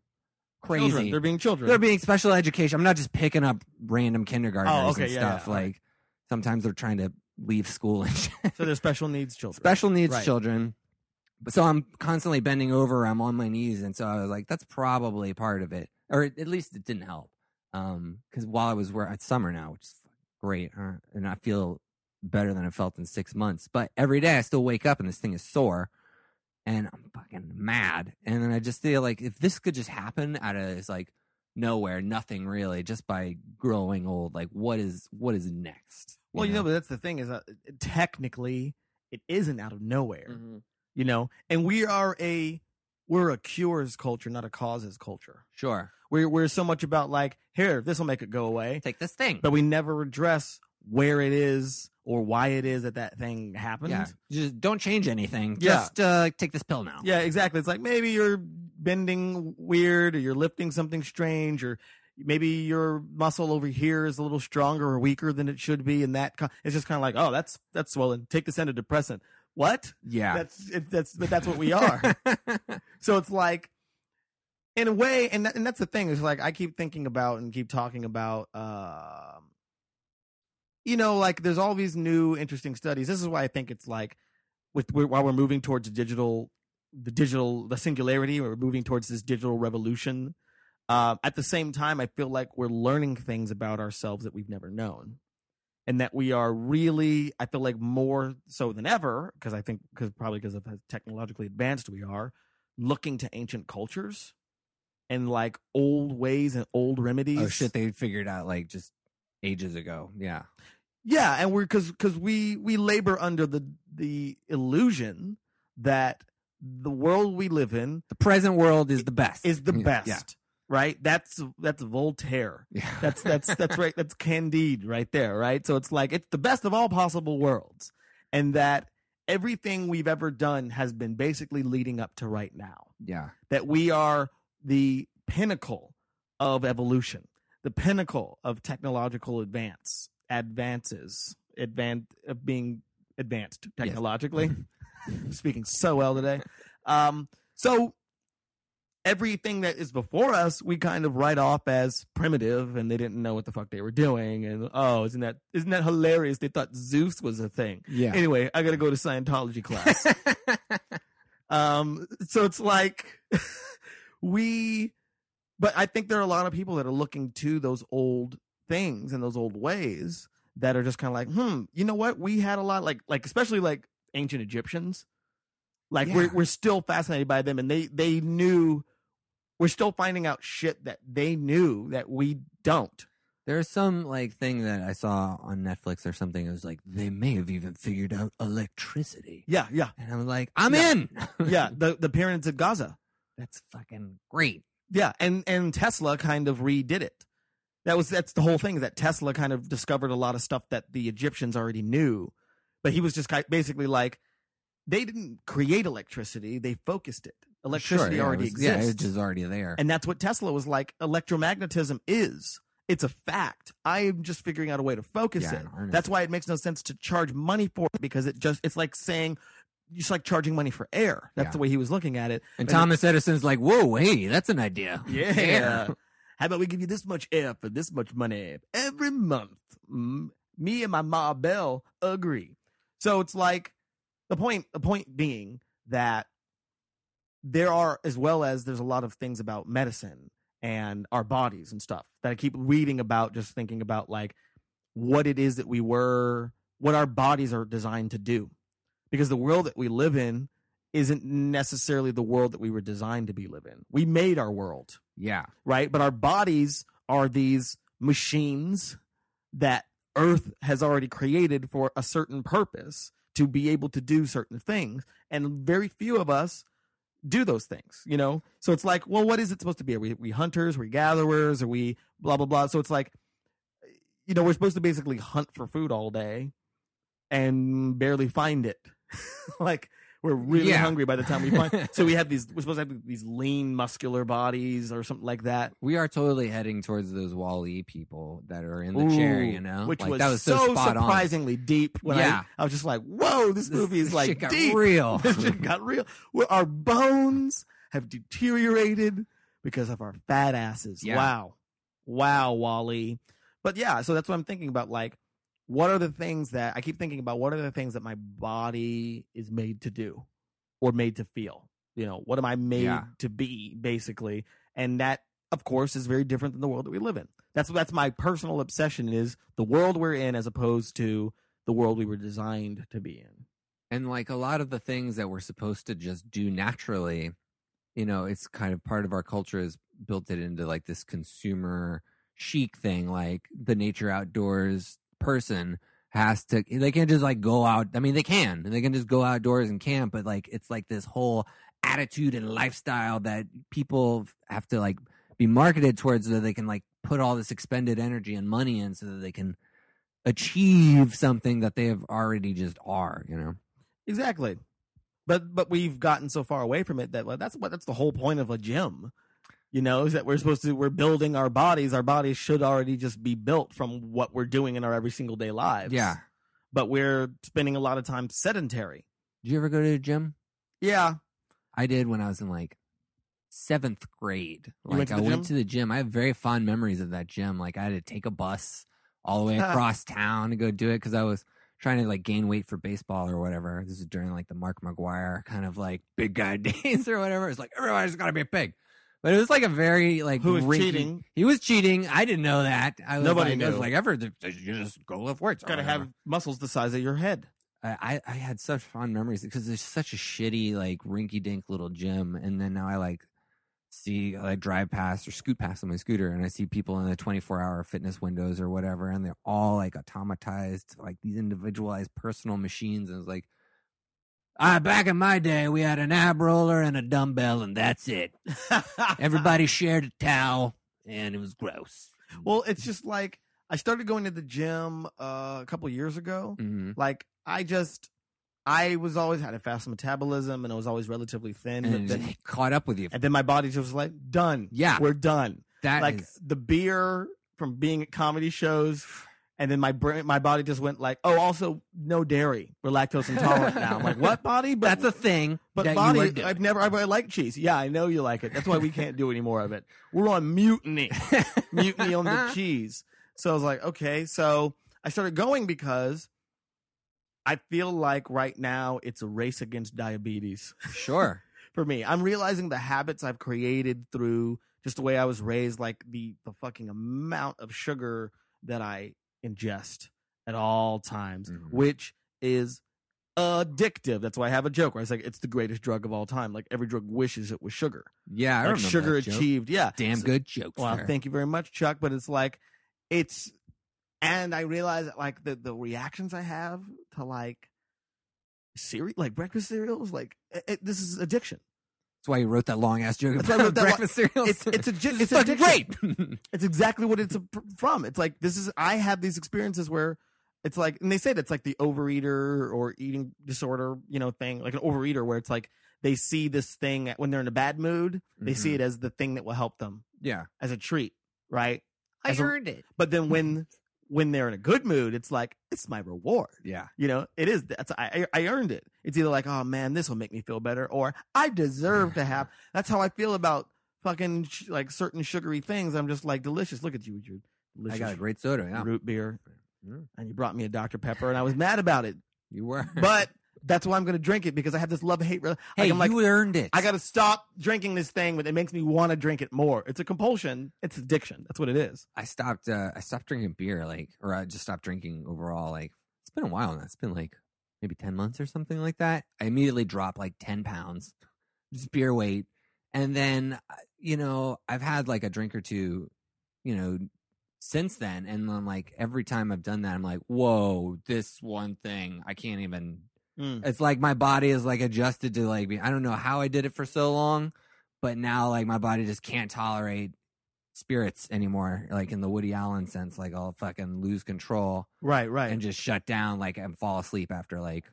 crazy. Children. They're being children. They're being special education. I'm not just picking up random kindergartners Oh, okay, and yeah, stuff. yeah, all right. like sometimes they're trying to leave school and shit so they're special needs children. special needs Right. children. But so I'm constantly bending over. I'm on my knees, and so I was like, "That's probably part of it, or at least it didn't help." Um, because while I was where it's summer now, which is great, uh, and I feel better than I felt in six months. But every day I still wake up and this thing is sore, and I'm fucking mad. And then I just feel like if this could just happen out of it's like nowhere, nothing really, just by growing old. Like what is what is next? Well, you know, but that's the thing is that technically it isn't out of nowhere. Mhm. You know, and we are a we're a cures culture, not a causes culture. sure. We're we're so much about like here, this will make it go away, Take this thing. but we never address where it is or why it is that that thing happened. Yeah, just don't change anything. Yeah. Just uh, take this pill now. Yeah, exactly. It's like maybe you're bending weird or you're lifting something strange or maybe your muscle over here is a little stronger or weaker than it should be and that it's just kind of like, "Oh, that's that's swollen. Take this antidepressant." What? yeah. That's it, that's but that's what we are. so it's like in a way and that, and that's the thing is like I keep thinking about and keep talking about um you know, like there's all these new interesting studies. This is why I think it's like with we're, while we're moving towards digital, the digital, the singularity, we're moving towards this digital revolution. Uh, at the same time, I feel like we're learning things about ourselves that we've never known, and that we are really, I feel like more so than ever, because I think because probably because of how technologically advanced we are, looking to ancient cultures and like old ways and old remedies. oh shit, they figured out like just ages ago. Yeah. Yeah, and we're because because we we labor under the the illusion that the world we live in The present world is the best. is the Yeah, best. Yeah. Right? That's that's Voltaire. Yeah. That's that's that's right. That's Candide right there, right? So it's like it's the best of all possible worlds. And that everything we've ever done has been basically leading up to right now. yeah. That we are the pinnacle of evolution, the pinnacle of technological advance, advances, advan of being advanced technologically. Speaking so well today. Um, so everything that is before us, we kind of write off as primitive, and they didn't know what the fuck they were doing. And oh, isn't that isn't that hilarious? They thought Zeus was a thing. Yeah. Anyway, I got to go to Scientology class. Um, so it's like we, but I think there are a lot of people that are looking to those old things and those old ways that are just kind of like, hmm, you know what? We had a lot like, like especially like ancient Egyptians. Like Yeah. we're we're still fascinated by them, and they they knew. We're still finding out shit that they knew that we don't. There's some like thing that I saw on Netflix or something. It was like they may have even figured out electricity, Yeah, yeah, and I'm like, I'm Yeah. in. yeah. the the pyramids of Gaza. That's fucking great. Yeah, and and Tesla kind of redid it. That was that's the whole thing that Tesla kind of discovered a lot of stuff that the Egyptians already knew, but he was just basically like they didn't create electricity; they focused it. Electricity Sure, yeah, already it was- Yeah, exists, it's just already there. and that's what Tesla was like. Electromagnetism is it's a fact. I am just figuring out a way to focus Yeah, it. That's why it makes no sense to charge money for it because it just it's like saying. It's like charging money for air. That's Yeah. the way he was looking at it. and but it- Thomas Edison's like, whoa, hey, that's an idea. Yeah. How about we give you this much air for this much money every month? Mm, me and my Ma Bell agree. So it's like the point. The point being that there are, as well as there's a lot of things about medicine and our bodies and stuff that I keep reading about, just thinking about like what it is that we were, what our bodies are designed to do, because the world that we live in isn't necessarily the world that we were designed to be living. We made our world Yeah. right? But our bodies are these machines that Earth has already created for a certain purpose to be able to do certain things, and very few of us do those things. You know, so it's like, well, what is it supposed to be? Are we, we hunters? Are we gatherers? Are we blah blah blah? So it's like, you know, we're supposed to basically hunt for food all day and barely find it. like we're really Yeah. hungry by the time we find. so we have these. We're supposed to have these lean, muscular bodies or something like that. We are totally heading towards those Wall-E people that are in the chair, you know? which Like, was, that was so, so, spot on. surprisingly deep. When Yeah. I, I was just like, "Whoa, this, This- movie is this like shit got deep. real. this shit got real. Where our bones have deteriorated because of our fat asses. Yeah. Wow, wow, Wally. But yeah, so that's what I'm thinking about. Like, what are the things that I keep thinking about? What are the things that my body is made to do or made to feel? You know, what am I made Yeah. to be, basically? And that, of course, is very different than the world that we live in. That's that's my personal obsession is the world we're in as opposed to the world we were designed to be in. and like a lot of the things that we're supposed to just do naturally you know it's kind of part of our culture has built it into like this consumer chic thing like the nature outdoors person has to they can't just like go out i mean they can they can just go outdoors and camp but like it's like this whole attitude and lifestyle that people have to like be marketed towards so that they can like put all this expended energy and money in so that they can achieve something that they have already just are you know Exactly. But but we've gotten so far away from it that that's what that's the whole point of a gym. You know, is that we're supposed to we're building our bodies. Our bodies should already just be built from what we're doing in our every single day lives. Yeah. But we're spending a lot of time sedentary. Did you ever go to the gym? Yeah. I did when I was in like seventh grade. Went Like to I went gym? to the gym. I have very fond memories of that gym. Like I had to take a bus all the way across town to go do it because I was trying to like gain weight for baseball or whatever. This is during like the Mark McGwire kind of like big guy days or whatever. It's like everybody's got to be a pig. But it was like a very like Who was rinky- cheating? He was cheating. I didn't know that. I was Nobody like, I was like ever you just go weights. or Got to oh, have muscles the size of your head. I, I I had such fond memories because there's such a shitty like rinky dink little gym, and then now I like see like drive past or scoot past on my scooter, and I see people in the 24 hour fitness windows or whatever, and they're all like automatized, like these individualized personal machines, and it's like. Ah, back in my day, we had an ab roller and a dumbbell, and that's it. Everybody shared a towel, and it was gross. well, it's just like I started going to the gym uh, a couple years ago. hmm Like I just I was always had a fast metabolism and I was always relatively thin. and but then, caught up with you. and then my body just was like, done. Yeah. We're done. That like is- the beer from being at comedy shows, and then my brain, my body just went like, oh, also no dairy. We're lactose intolerant now. I'm like, what body? But that's a thing. but body. I've never. I, I like cheese. Yeah, I know you like it. That's why we can't do any more of it. We're on mutiny. mutiny on the cheese. So I was like, okay. So I started going because I feel like right now it's a race against diabetes Sure. for me. I'm realizing the habits I've created through just the way I was raised, like the the fucking amount of sugar that I ingest at all times, Mhm. which is addictive. That's why I have a joke where I was like, it's the greatest drug of all time. Like every drug wishes it was sugar. Yeah, I like remember sugar achieved. Yeah. Damn So- good joke. well, there. thank you very much, Chuck. But it's like, it's, and I realize that like the the reactions I have to like cereal, like breakfast cereals, like it, it- this is addiction. That's why you wrote that long ass joke That's why I about wrote that lo- breakfast cereals. It's it's a It's it's fucking addiction. great. It's exactly what it's a, from. It's like this is I have these experiences where it's like, and they say that's like the overeater or eating disorder, you know, thing, like an overeater where it's like they see this thing when they're in a bad mood, they see Mhm. it as the thing that will help them yeah, as a treat, right? I As a- it. But then when when they're in a good mood, it's like it's my reward. Yeah, You know, it is. That's I I earned it. It's either like, oh man, this will make me feel better, or I deserve to have. That's how I feel about fucking sh- like certain sugary things. I'm just like delicious. Look at you with your I got a great soda. Yeah, root beer, and you brought me a Dr Pepper, and I was mad about it. you were. But that's why I'm going to drink it because I have this love hate. Like, hey, I'm like, you earned it. I got to stop drinking this thing, but it makes me want to drink it more. It's a compulsion. It's addiction. That's what it is. I stopped. Uh, I stopped drinking beer, like, or I just stopped drinking overall. Like, it's been a while now. It's been like maybe ten months or something like that. I immediately dropped like ten pounds, just beer weight, and then uh, you know I've had like a drink or two, you know, since then, and then like every time I've done that, I'm like, whoa, this one thing I can't even. Mm. It's like my body is like adjusted to like be- I don't know how I did it for so long, but now like my body just can't tolerate spirits anymore. Like in the Woody Allen sense, like I'll fucking lose control Right, right. and just shut down, like and fall asleep after like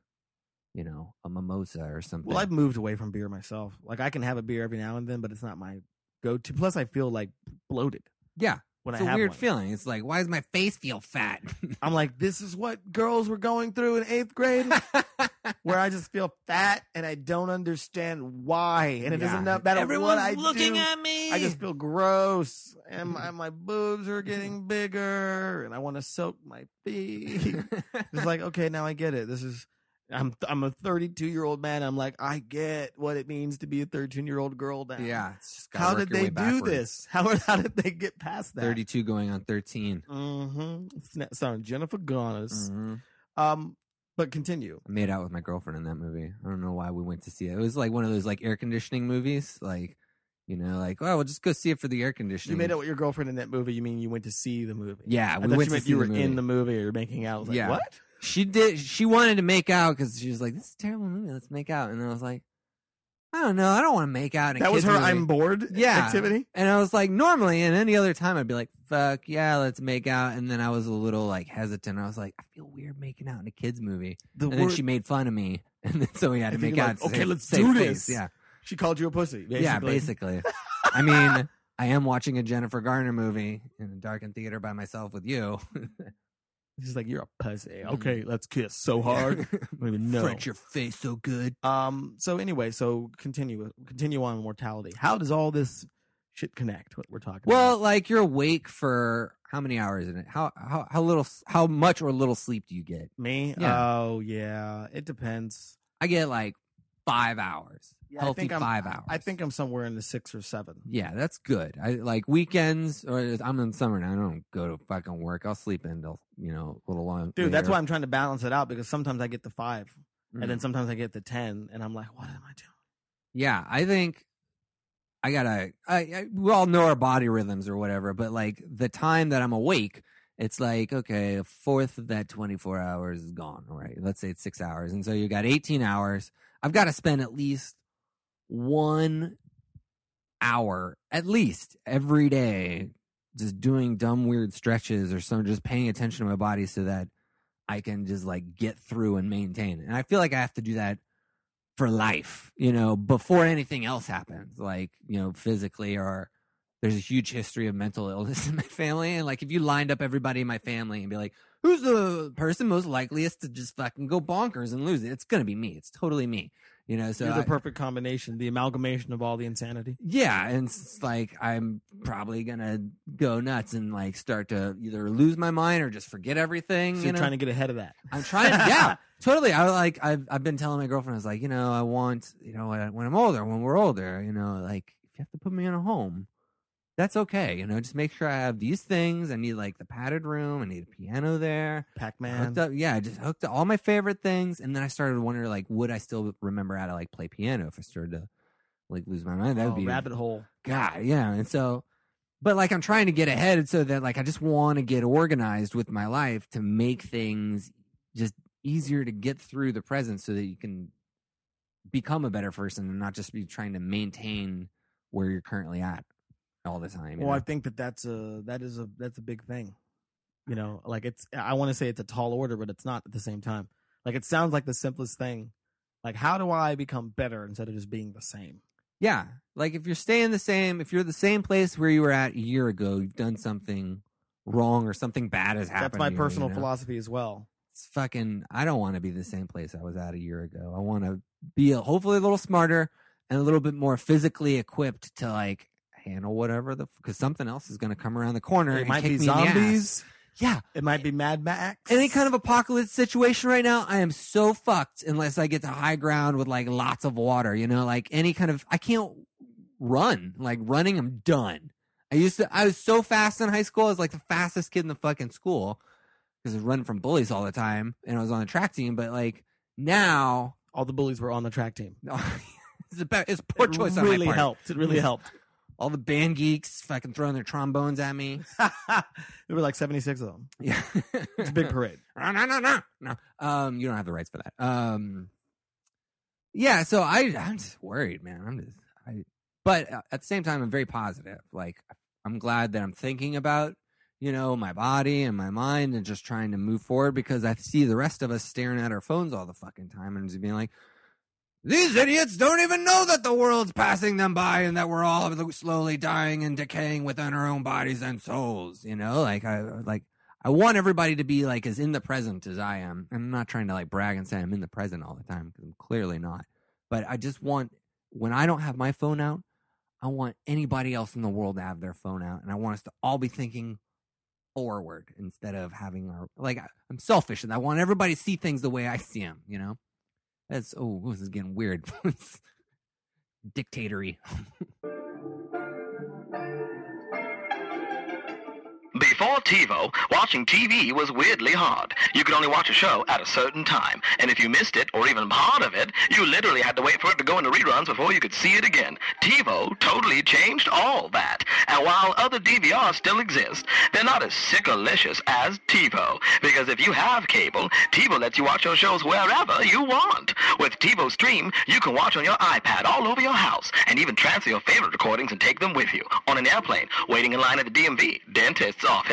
you know a mimosa or something. well, I've moved away from beer myself. Like I can have a beer every now and then, but it's not my go-to. Plus, I feel like bloated yeah, when it's I a have weird one. feeling. It's like why does my face feel fat? I'm like, this is what girls were going through in eighth grade, where I just feel fat and I don't understand why, and it doesn't matter Everyone's what I looking do. at me. I just feel gross, and my, mm-hmm. my boobs are getting bigger, and I want to soak my feet. It's like, okay, now I get it. This is I'm I'm a 32 year old man. I'm like, I get what it means to be a 13 year old girl now. yeah. It's just gotta How did they do backwards. this? How how did they get past that? 32 going on 13. Mm-hmm. Starring Jennifer Garner. Mhm. Um, but continue. I made out with my girlfriend in that movie. I don't know why we went to see it. It was like one of those like air conditioning movies. Like, you know, like, oh, we'll just go see it for the air conditioning. You made out with your girlfriend in that movie. You mean you went to see the movie? Yeah, I we thought went you meant you were in the movie or making out. I was like, Yeah. what? She did. She wanted to make out because she was like, "This is a terrible movie. Let's make out." And I was like, "I don't know. I don't want to make out." In That was her movie." I'm bored Yeah. activity. And I was like, normally, and any other time, I'd be like, "Fuck yeah, let's make out." And then I was a little like hesitant. I was like, "I feel weird making out in a kids movie." The and then she made fun of me, and then so we had to make out. like, "Okay, save- let's save do face." this. Yeah, She called you a pussy. Basically. yeah, basically. I mean, I am watching a Jennifer Garner movie in a darkened theater by myself with you. She's like, you're a pussy. Mhm. Okay, let's kiss so hard. Know. French your face so good. Um. So anyway, so continue. Continue on mortality. How does all this shit connect? What we're talking about? Well, about? like you're awake for how many hours in it? How how how little how much or little sleep do you get? me. yeah. Oh yeah. It depends. I get like five hours. Yeah, I Healthy 5 hours. I think I'm somewhere in the six or seven. Yeah, that's good. I like weekends or I'm in summer now. I don't go to fucking work. I'll sleep in till you know a little long. Dude, that's why I'm trying to balance it out because sometimes I get the five, Mm. and then sometimes I get the ten, and I'm like, what am I doing? Yeah, I think I gotta. I, I we all know our body rhythms or whatever, but like the time that I'm awake, it's like okay, a fourth of that 24 hours is gone. right let's say it's six hours, and so you got 18 hours. I've got to spend at least one hour, at least every day, just doing dumb weird stretches or some just paying attention to my body so that I can just like get through and maintain. And I feel like I have to do that for life, you know, before anything else happens, like, you know, physically or there's a huge history of mental illness in my family. And like, if you lined up everybody in my family and be like, who's the person most likeliest to just fucking go bonkers and lose it? It's to be me. It's totally me, you know? So You're the I- perfect combination, the amalgamation of all the insanity. yeah, and it's like I'm probably gonna go nuts and like start to either lose my mind or just forget everything. So you you're know? trying to get ahead of that. I'm trying. yeah, totally. I like. I've I've been telling my girlfriend. I was like, you know, I want, you know, when when I'm older, when we're older, you know, like if you have to put me in a home, that's okay. You know, just make sure I have these things. I need like the padded room. I need a piano there. Pac-Man. Yeah, I just hooked up all my favorite things, and then I started wondering, like, would I still remember how to like play piano if I started to like lose my mind? That would Oh, be rabbit hole. God, yeah. And so, but like I'm trying to get ahead so that like I just want to get organized with my life to make things just easier to get through the present so that you can become a better person and not just be trying to maintain where you're currently at all the time. Well, I think that that's a that is a that's a big thing. You mm-hmm. know, like it's I want to say it's a tall order, but it's not at the same time. Like it sounds like the simplest thing. Like how do I become better instead of just being the same? yeah. Like if you're staying the same, if you're the same place where you were at a year ago, you've done something wrong or something bad has happened. That's my to you, personal you know? philosophy as well. it's fucking I don't want to be the same place I was at a year ago. I want to be a, hopefully a little smarter and a little bit more physically equipped to like handle whatever the because something else is going to come around the corner. It and might be me in the ass. zombies. Yeah, It might be Mad Max. any kind of apocalypse situation right now, I am so fucked unless I get to high ground with like lots of water. You know, like any kind of I can't run. Like running, I'm done. I used to. I was so fast in high school. I was like the fastest kid in the fucking school because I was running from bullies all the time, and I was on the track team. But like now, all the bullies were on the track team. it's a bad, it's poor It choice. really on my part. helped. It really helped. All the band geeks fucking throwing their trombones at me. there were like 76 of them. Yeah, It's a big parade. no, no, no, no, no. Um, you don't have the rights for that. Um, yeah. So I, I'm just worried, man. I'm just, I, but uh, at the same time, I'm very positive. Like, I'm glad that I'm thinking about, you know, my body and my mind and just trying to move forward because I see the rest of us staring at our phones all the fucking time and just being like, these idiots don't even know that the world's passing them by and that we're all slowly dying and decaying within our own bodies and souls. You know, like I like I want everybody to be like as in the present as I am. I'm not trying to like brag and say I'm in the present all the time because I'm clearly not. But I just want when I don't have my phone out, I want anybody else in the world to have their phone out, and I want us to all be thinking forward instead of having our like. I'm selfish, and I want everybody to see things the way I see them. You know, that's oh, this is getting weird. Dictatory. Before TiVo, watching TV was weirdly hard. You could only watch a show at a certain time, and if you missed it, or even part of it, you literally had to wait for it to go into reruns before you could see it again. TiVo totally changed all that. And while other DVRs still exist, they're not as sickalicious as TiVo. Because if you have cable, TiVo lets you watch your shows wherever you want. With TiVo Stream, you can watch on your iPad all over your house, and even transfer your favorite recordings and take them with you. On an airplane, waiting in line at the DMV, dentist's office.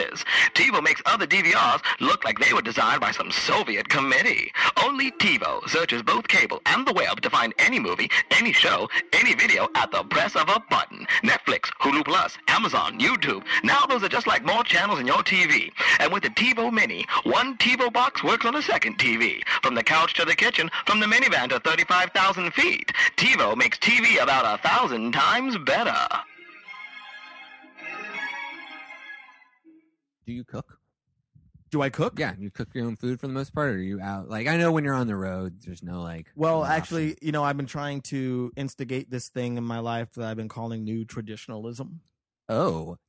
TiVo makes other DVRs look like they were designed by some Soviet committee. Only TiVo searches both cable and the web to find any movie, any show, any video at the press of a button. Netflix, Hulu Plus, Amazon, YouTube. Now those are just like more channels in your TV. And with the TiVo Mini, one TiVo box works on a second TV. From the couch to the kitchen, from the minivan to 35,000 feet. TiVo makes TV about a thousand times better. Do you cook? Do I cook? Yeah, you cook your own food for the most part, or are you out? Like I know when you're on the road, there's no like. Well, no actually, option. you know, I've been trying to instigate this thing in my life that I've been calling new traditionalism. oh,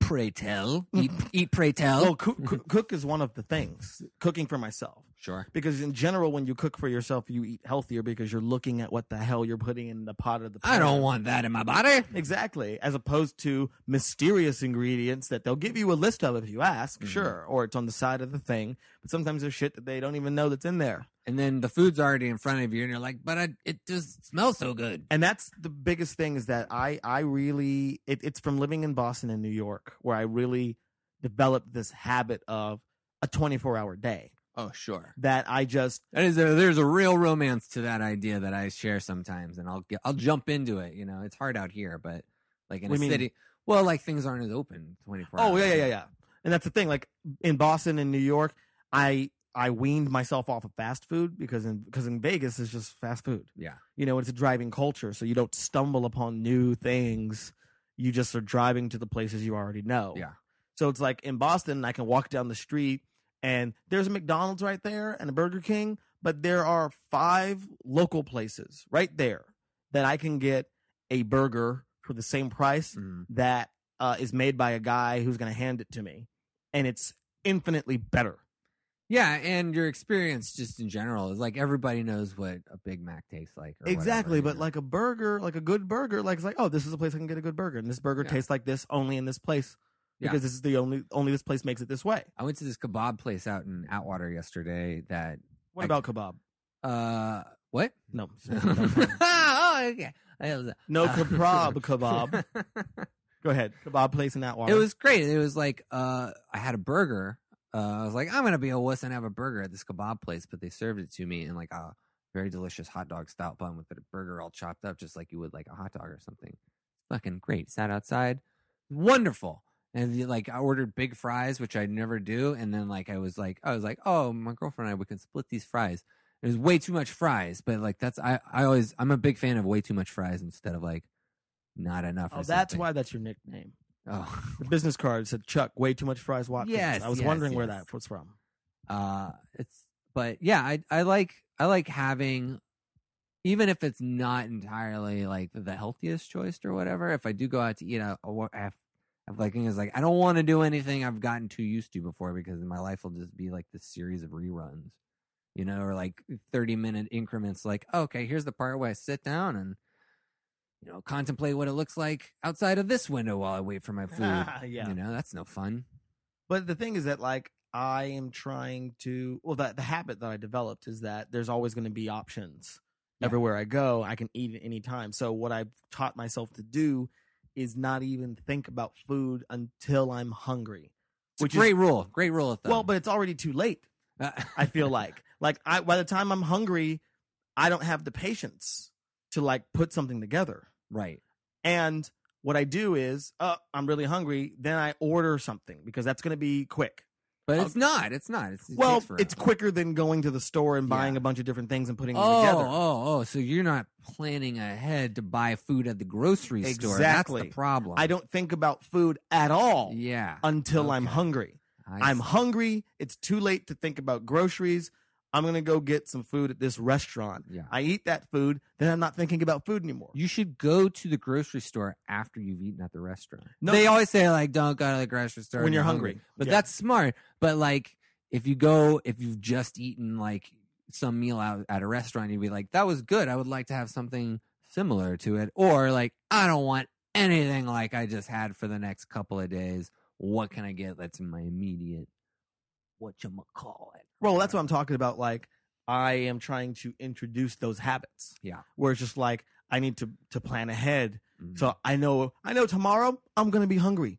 pray tell, eat, eat, pray tell. Well, cook, cook, cook is one of the things. Cooking for myself. Sure. Because in general, when you cook for yourself, you eat healthier because you're looking at what the hell you're putting in the pot of the. I don't want that in my body. Exactly. As opposed to mysterious ingredients that they'll give you a list of if you ask, Mhm. sure. Or it's on the side of the thing. But sometimes there's shit that they don't even know that's in there. And then the food's already in front of you, and you're like, but I, it just smells so good. And that's the biggest thing is that I, I really, it, it's from living in Boston and New York where I really developed this habit of a 24 hour day Oh, sure. that I just, That is a, there's a real romance to that idea that I share sometimes, and I'll get I'll jump into it. You know, it's hard out here, but like in What a do you mean? city, well, like things aren't as open 24. oh, hours. yeah, yeah, yeah, yeah. And that's the thing. Like in Boston and New York, I, I weaned myself off of fast food because in, because in Vegas it's just fast food. Yeah. you know it's a driving culture so you don't stumble upon new things you just are driving to the places you already know Yeah. so it's like in boston i can walk down the street and there's a mcdonald's right there and a burger king but there are five local places right there that i can get a burger for the same price Mhm. that uh, is made by a guy who's going to hand it to me and it's infinitely better Yeah, and your experience just in general is like everybody knows what a Big Mac tastes like. or Exactly, whatever, but know? like a burger, like a good burger, like it's like, oh, this is a place I can get a good burger, and this burger Yeah. tastes like this only in this place Yeah. because this is the only only this place makes it this way. I went to this kebab place out in Atwater yesterday. That What I- about kebab? uh, what? No, just making fun of him. oh, okay. Was- no uh, kebab, kebab. Go ahead, kebab place in Atwater. It was great. It was like uh, I had a burger. Uh, I was like, I'm gonna be a wuss and have a burger at this kebab place, but they served it to me in like a very delicious hot dog style bun with a burger all chopped up, just like you would like a hot dog or something. Fucking great. Sat outside, wonderful. And like I ordered big fries, which I never do, and then like I was like, I was like, oh, my girlfriend and I we can split these fries. Was way too much fries, but like that's I I always I'm a big fan of way too much fries instead of like not enough. oh, or that's something. why that's your nickname. Oh. The business card said Chuck, way too much fries. Watkins. Yes, I was yes, wondering where that was from. uh it's but yeah i i like i like having even if it's not entirely like the healthiest choice or whatever if i do go out to eat i, I have, Like is like i don't want to do anything i've gotten too used to before because my life will just be like this series of reruns you know or like 30 minute increments like okay here's the part where i sit down and you know, contemplate what it looks like outside of this window while I wait for my food. yeah. You know, that's no fun. But the thing is that like I am trying to well that the habit that I developed is that there's always going to be options Yeah. everywhere I go. I can eat at any time. So what I've taught myself to do is not even think about food until I'm hungry. It's Which a is great rule. Great rule of thumb. well, but it's already too late. I feel like like I by the time I'm hungry, I don't have the patience to like put something together. right. And what I do is, uh, I'm really hungry. Then I order something because that's going to be quick. But Uh, it's not. It's not. It's, it well, takes forever. it's quicker than going to the store and buying Yeah. a bunch of different things and putting them Oh, together. oh, oh! So you're not planning ahead to buy food at the grocery store. That's Exactly. the problem. I don't think about food at all Yeah. until I'm Okay. hungry. I I'm see. hungry. It's too late to think about groceries. I'm going to go get some food at this restaurant. Yeah. I eat that food, then I'm not thinking about food anymore. You should go to the grocery store after you've eaten at the restaurant. No. they always say like, "Don't go to the grocery store When you're hungry. But Yeah. that's smart. But like, if you go, if you've just eaten like some meal out at a restaurant, you'd be like, "That was good. I would like to have something similar to it." Or like, "I don't want anything like I just had for the next couple of days. What can I get that's in my immediate what you call it?" Well, that's what I'm talking about. Like, I am trying to introduce those habits. Yeah. Where it's just like, I need to, to plan ahead. Mhm. So I know, I know tomorrow I'm going to be hungry.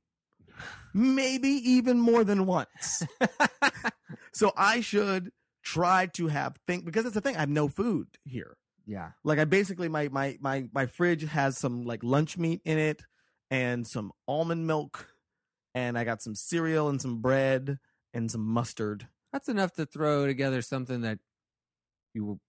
Maybe even more than once. so I should try to have think because it's the thing. I have no food here. yeah. Like I basically my my my my fridge has some like lunch meat in it and some almond milk and I got some cereal and some bread and some mustard. That's enough to throw together something that you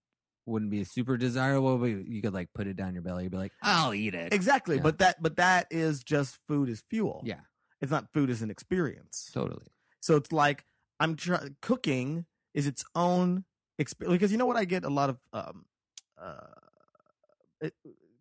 wouldn't be super desirable, but you could like put it down your belly. You'd be like, I'll eat it. Exactly, Yeah. but that but that is just food is fuel. Yeah, It's not food as an experience. totally. So it's like I'm try- cooking is its own experience because you know what I get a lot of um uh it,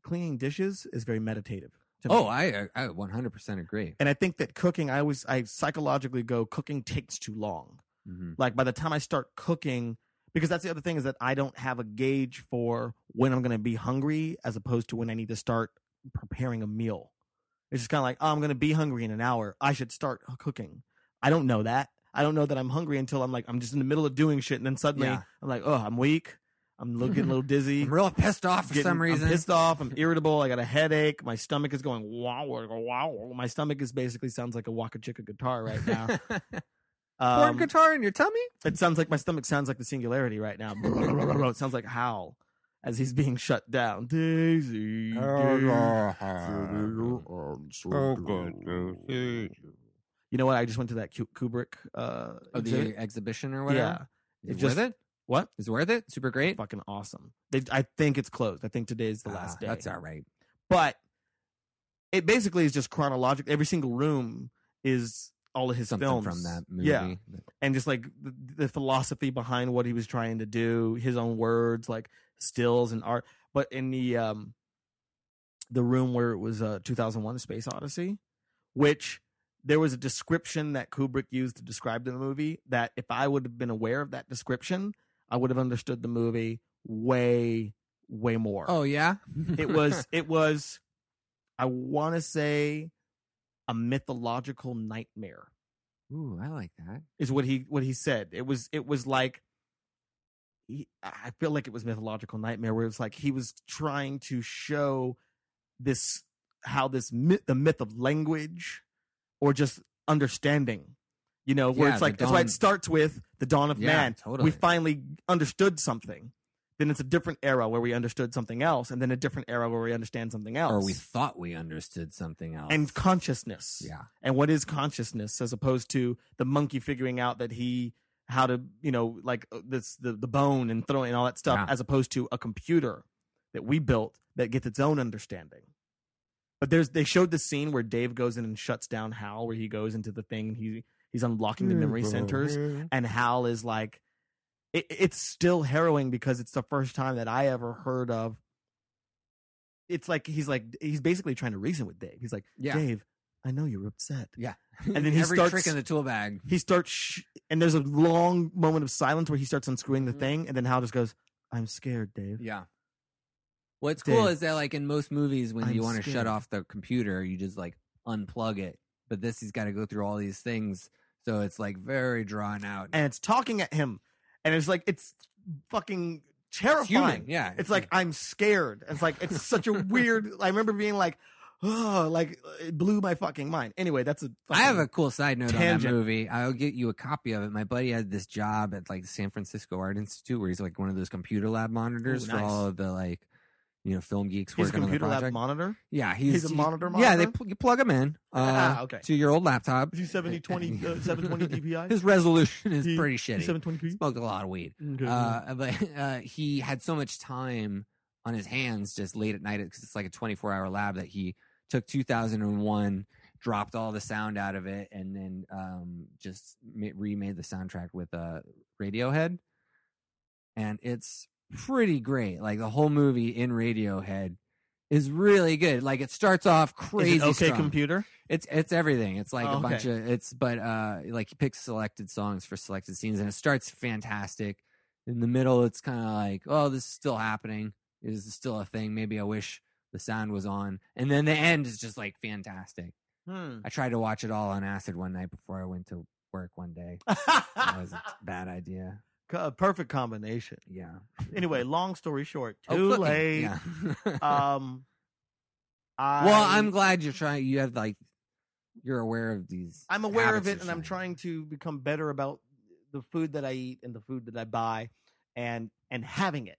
cleaning dishes is very meditative. To me. Oh, I I 100% agree. and I think that cooking I always I psychologically go cooking takes too long. hmm Like by the time I start cooking because that's the other thing is that I don't have a gauge for when I'm going to be hungry as opposed to when I need to start preparing a meal. It's just kind of like, oh, I'm going to be hungry in an hour. I should start cooking. I don't know that. I don't know that I'm hungry until I'm like, I'm just in the middle of doing shit. And then suddenly Yeah. I'm like, oh, I'm weak. I'm looking a little dizzy. I'm real pissed off for Getting- some reason. I'm pissed off. I'm irritable. I got a headache. My stomach is going wow, wow, wow. My stomach is basically sounds like a Waka Chicka guitar right now. Porn Um, guitar in your tummy? it sounds like my stomach sounds like the singularity right now. it sounds like HAL as he's being shut down. Daisy. You know what? I just went to that Ku- Kubrick. Uh, Oh, the exhibit. exhibition or whatever? It Is it just- worth it? What? Is it worth it? Super great. Fucking awesome. They, I think it's closed. I think today's the Ah, last day. That's all right. but it basically is just chronological. Every single room is all of his Something films from that movie. Yeah, and just like the, the philosophy behind what he was trying to do, his own words, like stills and art. But in the um, the room where it was uh, 2001: A Space Odyssey, which there was a description that Kubrick used to describe the movie. That if I would have been aware of that description, I would have understood the movie way, way more Oh, yeah? it was it was i want to say a mythological nightmare Ooh, I like that. is what he what he said it was it was like he, i feel like it was mythological nightmare where it's like he was trying to show this how this myth the myth of language or just understanding you know where Yeah, it's like that's why it starts with the dawn of Yeah, man totally. we finally understood something then it's a different era where we understood something else and then a different era where we understand something else Or we thought we understood something else. and consciousness yeah. and what is consciousness as opposed to the monkey figuring out that he how to you know like uh, this the, the bone and throwing and all that stuff Yeah. as opposed to a computer that we built that gets its own understanding but there's they showed the scene where dave goes in and shuts down hal where he goes into the thing and he he's unlocking the memory centers and hal is like it, it's still harrowing because it's the first time that i ever heard of it's like he's like he's basically trying to reason with dave he's like Yeah. dave i know you're upset Yeah. And then he Every starts- trick in the tool bag. he starts sh- and there's a long moment of silence where he starts unscrewing the Mhm. thing and then hal just goes i'm scared dave Yeah. What's cool Dave, is that like in most movies when I'm you want to shut off the computer, you just like unplug it. But this he's got to go through all these things, so it's like very drawn out. and it's talking at him, and it's like it's fucking terrifying. human, yeah. It's like I'm scared. It's like it's such a weird. I remember being like, oh, like it blew my fucking mind. Anyway, that's a. I have a fucking- cool side note on tangent. that movie. I'll get you a copy of it. My buddy had this job at like the San Francisco Art Institute where he's like one of those computer lab monitors Ooh, for nice. all of the like, you know, film geeks He's a working on the computer lab project. monitor. yeah, he's, he's a monitor Yeah, they monitor? pl- you plug him in uh, Ah, okay. to your old laptop. Is he 7020 uh, 720 DPI? His resolution is He- pretty shitty. 720p. Smoked a lot of weed. Okay. Uh, but uh, he had so much time on his hands just late at night because it's like a 24 hour lab that he took 2001, dropped all the sound out of it, and then um, just ma- remade the soundtrack with uh, Radiohead. And it's pretty great. Like the whole movie in Radiohead is really good. Like it starts off crazy. Okay strong. computer? It's it's everything. It's like Oh, a bunch okay. of it's but uh like he picks selected songs for selected scenes and it starts fantastic. In the middle it's kind of like, oh, this is still happening. This is still a thing. Maybe I wish the sound was on. And then the end is just like fantastic. Hmm. I tried to watch it all on acid one night before I went to work one day. That was a bad idea. Co- Perfect combination. Yeah. Anyway, long story short, Oh, too cooking. late. Yeah. Um, I, well, I'm glad you're trying. You have like, you're aware of these. I'm aware of it, and I'm trying- to become better about the food that I eat and the food that I buy, and and having it,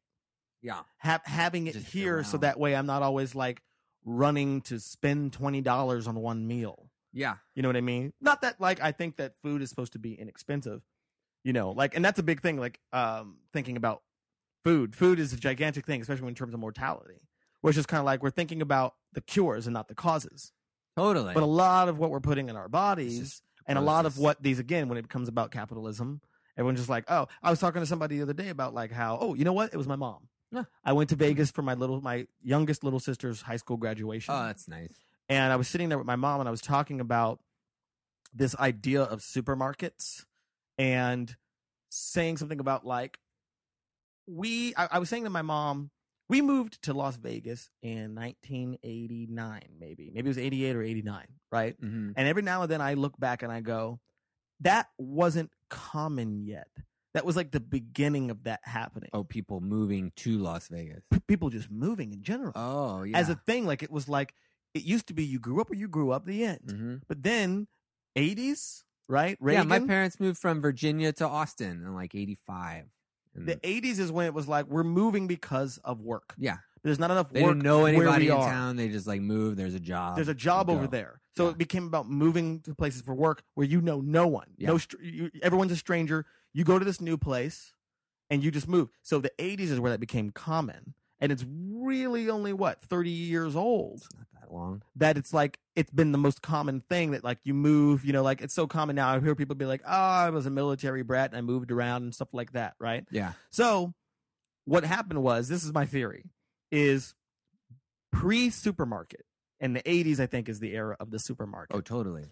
Yeah. have having it Just here, so that way I'm not always like running to spend twenty dollars on one meal. Yeah. You know what I mean? Not that like I think that food is supposed to be inexpensive. You know, like and that's a big thing, like um thinking about food. Food is a gigantic thing, especially in terms of mortality. Which is kind of like we're thinking about the cures and not the causes. Totally. But a lot of what we're putting in our bodies and a lot of what these again, when it becomes about capitalism, everyone's just like, Oh, I was talking to somebody the other day about like how, oh, you know what? It was my mom. Yeah. I went to Vegas for my little my youngest little sister's high school graduation oh, that's nice. and I was sitting there with my mom and I was talking about this idea of supermarkets and saying something about like we I, I was saying to my mom we moved to Las Vegas in 1989 maybe. Maybe it was 88 or 89 right? Hmm and every now and then I look back and I go that wasn't common yet. That was like the beginning of that happening. Oh, people moving to Las Vegas. P- people just moving in general. Oh, yeah. as a thing like it was like it used to be you grew up or you grew up the end. Hmm but then 80s, right? yeah, my parents moved from Virginia to Austin in like '85. And the 80s is when it was like we're moving because of work. yeah, There's not enough they work didn't know anybody in are. town. They just like move. There's a job. There's a job over there. So Yeah. it became about moving to places for work where you know no one. No Yeah. str- you, everyone's a stranger. You go to this new place and you just move. So the 80s is where that became common. And it's really only what 30 years old It's not that long. that it's like it's been the most common thing that like you move, you know, like it's so common now. I hear people be like, "Oh, I was a military brat and I moved around and stuff like that," right? Yeah. So, what happened was this is my theory is pre supermarket in the 80s I think is the era of the supermarket. Oh, totally.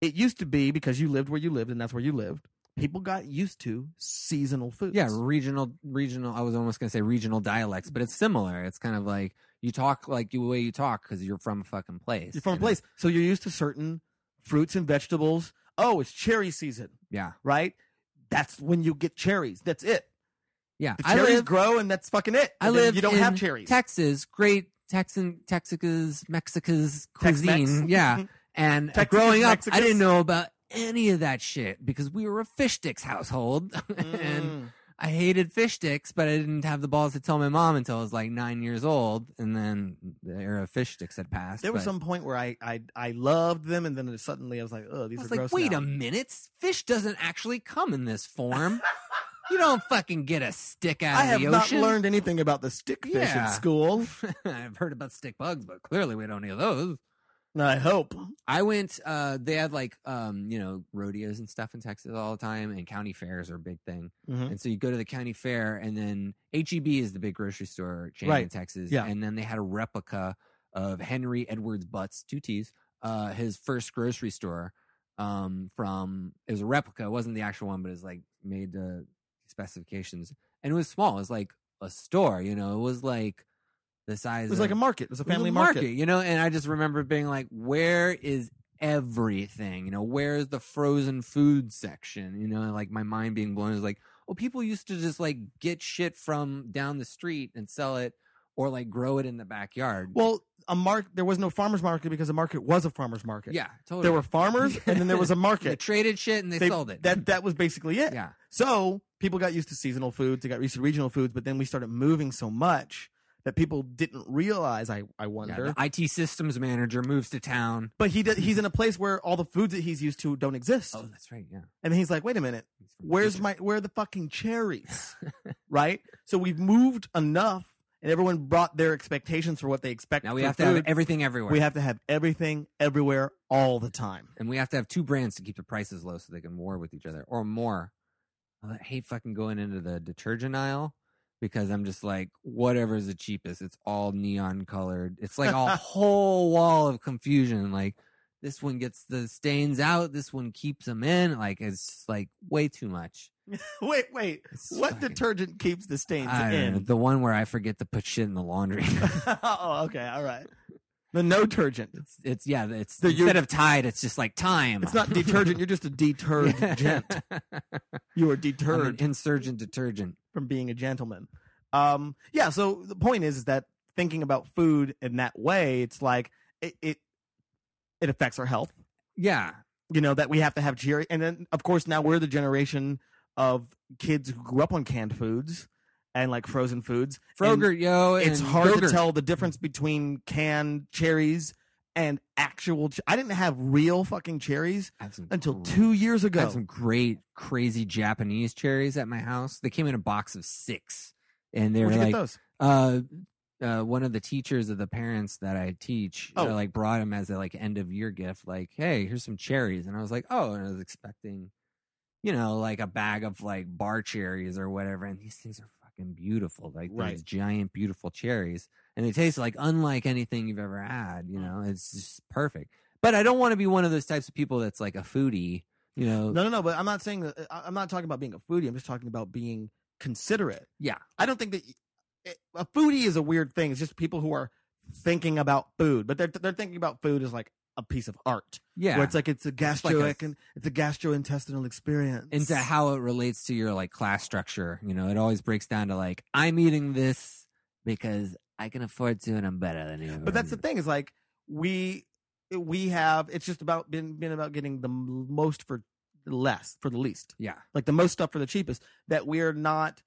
It used to be because you lived where you lived and that's where you lived. People got used to seasonal foods. Yeah, regional, regional. I was almost gonna say regional dialects, but it's similar. It's kind of like you talk like the way you talk because you're from a fucking place. You're from a know? place. So you're used to certain fruits and vegetables. Oh, it's cherry season, Yeah, right? That's when you get cherries. That's it. yeah. The I cherries live. grow and that's fucking it. I And then live. you don't in have cherries. Texas, great Texan, Texas, Mexica's Tex-Mex. cuisine. Yeah, and Texas, growing up, I didn't know about any of that shit because we were a fish sticks household, and Mm. I hated fish sticks, but I didn't have the balls to tell my mom until I was like nine years old, and then the era of fish sticks had passed. There was but- some point where I, I I loved them, and then suddenly I was like, oh, these I are like, gross. wait now. a minute, fish doesn't actually come in this form. you don't fucking get a stick out I of have not learned anything about the stickfish Yeah. in school. I've heard about stick bugs, but clearly we don't need those. I hope. I went. uh They had like, um, you know, rodeos and stuff in Texas all the time, and county fairs are a big thing. Mhm. And so you go to the county fair, and then HEB is the big grocery store chain in Texas. Yeah. And then they had a replica of Henry Edwards Butts, two T's, uh, his first grocery store. Um, from it was a replica. It wasn't the actual one, but it's like made the specifications, and it was small. It was like a store. You know, it was like the size. It was of, like a market. It was a it was family a market. you know. And I just remember being like, "Where is everything? You know, where's the frozen food section? You know, and, like my mind being blown is like, oh, people used to just like get shit from down the street and sell it, or like grow it in the backyard. Well, a mark. There was no farmers market because a market was a farmers market. yeah, totally. There were farmers, and then there was a market. They traded shit and they, They- sold it. That that was basically it. yeah. So people got used to seasonal foods, they got used to regional foods, but then we started moving so much that people didn't realize. I I Yeah, wonder. the IT systems manager moves to town. but he did, he's in a place where all the foods that he's used to don't exist, Oh, that's right. Yeah. and he's like, wait a minute, where's my where are the fucking cherries, right? So we've moved enough, and everyone brought their expectations for what they expect. Now we have to have everything everywhere. We have to have everything everywhere all the time. and we have to have two brands to keep the prices low so they can war with each other or more. I hate fucking going into the detergent aisle because I'm just like, whatever is the cheapest. It's all neon colored. It's like a whole wall of confusion. Like this one gets the stains out, this one keeps them in. Like it's like way too much. wait, wait. It's What fucking- detergent keeps the stains I don't know, in? the one where I forget to put shit in the laundry. oh, okay, all right. The no detergent. it's it's yeah, it's The- instead of Tide, it's just like time. It's not detergent. You're just a detergent. You are deterred insurgent detergent. from being a gentleman. Um, yeah. So the point is, is that thinking about food in that way, it's like it it, it affects our health. Yeah, You know that we have to have cheery, and then of course now we're the generation of kids who grew up on canned foods and like frozen foods. and Frogurt, yo, it's and hard to tell the difference between canned cherries and actual. Ch- I didn't have real fucking cherries I have some until gr- two years ago. I have some great, crazy Japanese cherries at my house. They came in a box of six, and they were like, those? uh, uh, one of the teachers of the parents that I teach, uh, Oh. like brought him as a like end of year gift. Like, hey, here's some cherries, and I was like, oh, and I was expecting, you know, like a bag of like bar cherries or whatever, and these things are fucking beautiful, like Right. these giant, beautiful cherries, and they taste like unlike anything you've ever had. Mm. You know, it's just perfect. But I don't want to be one of those types of people that's like a foodie. You know, No, no, no. But I'm not saying that. I- I'm not talking about being a foodie. I'm just talking about being considerate. Yeah. I don't think that it, a foodie is a weird thing. It's just people who are thinking about food, but they're they're thinking about food as like a piece of art. yeah. Where it's like it's a like gastro a- it's a gastrointestinal experience. into how it relates to your like class structure. You know, it always breaks down to like I'm eating this because I can afford to and I'm better than you. But that's the thing is like we we have it's just about been been about getting the most for the less for the least. Yeah. Like the most stuff for the cheapest that we're not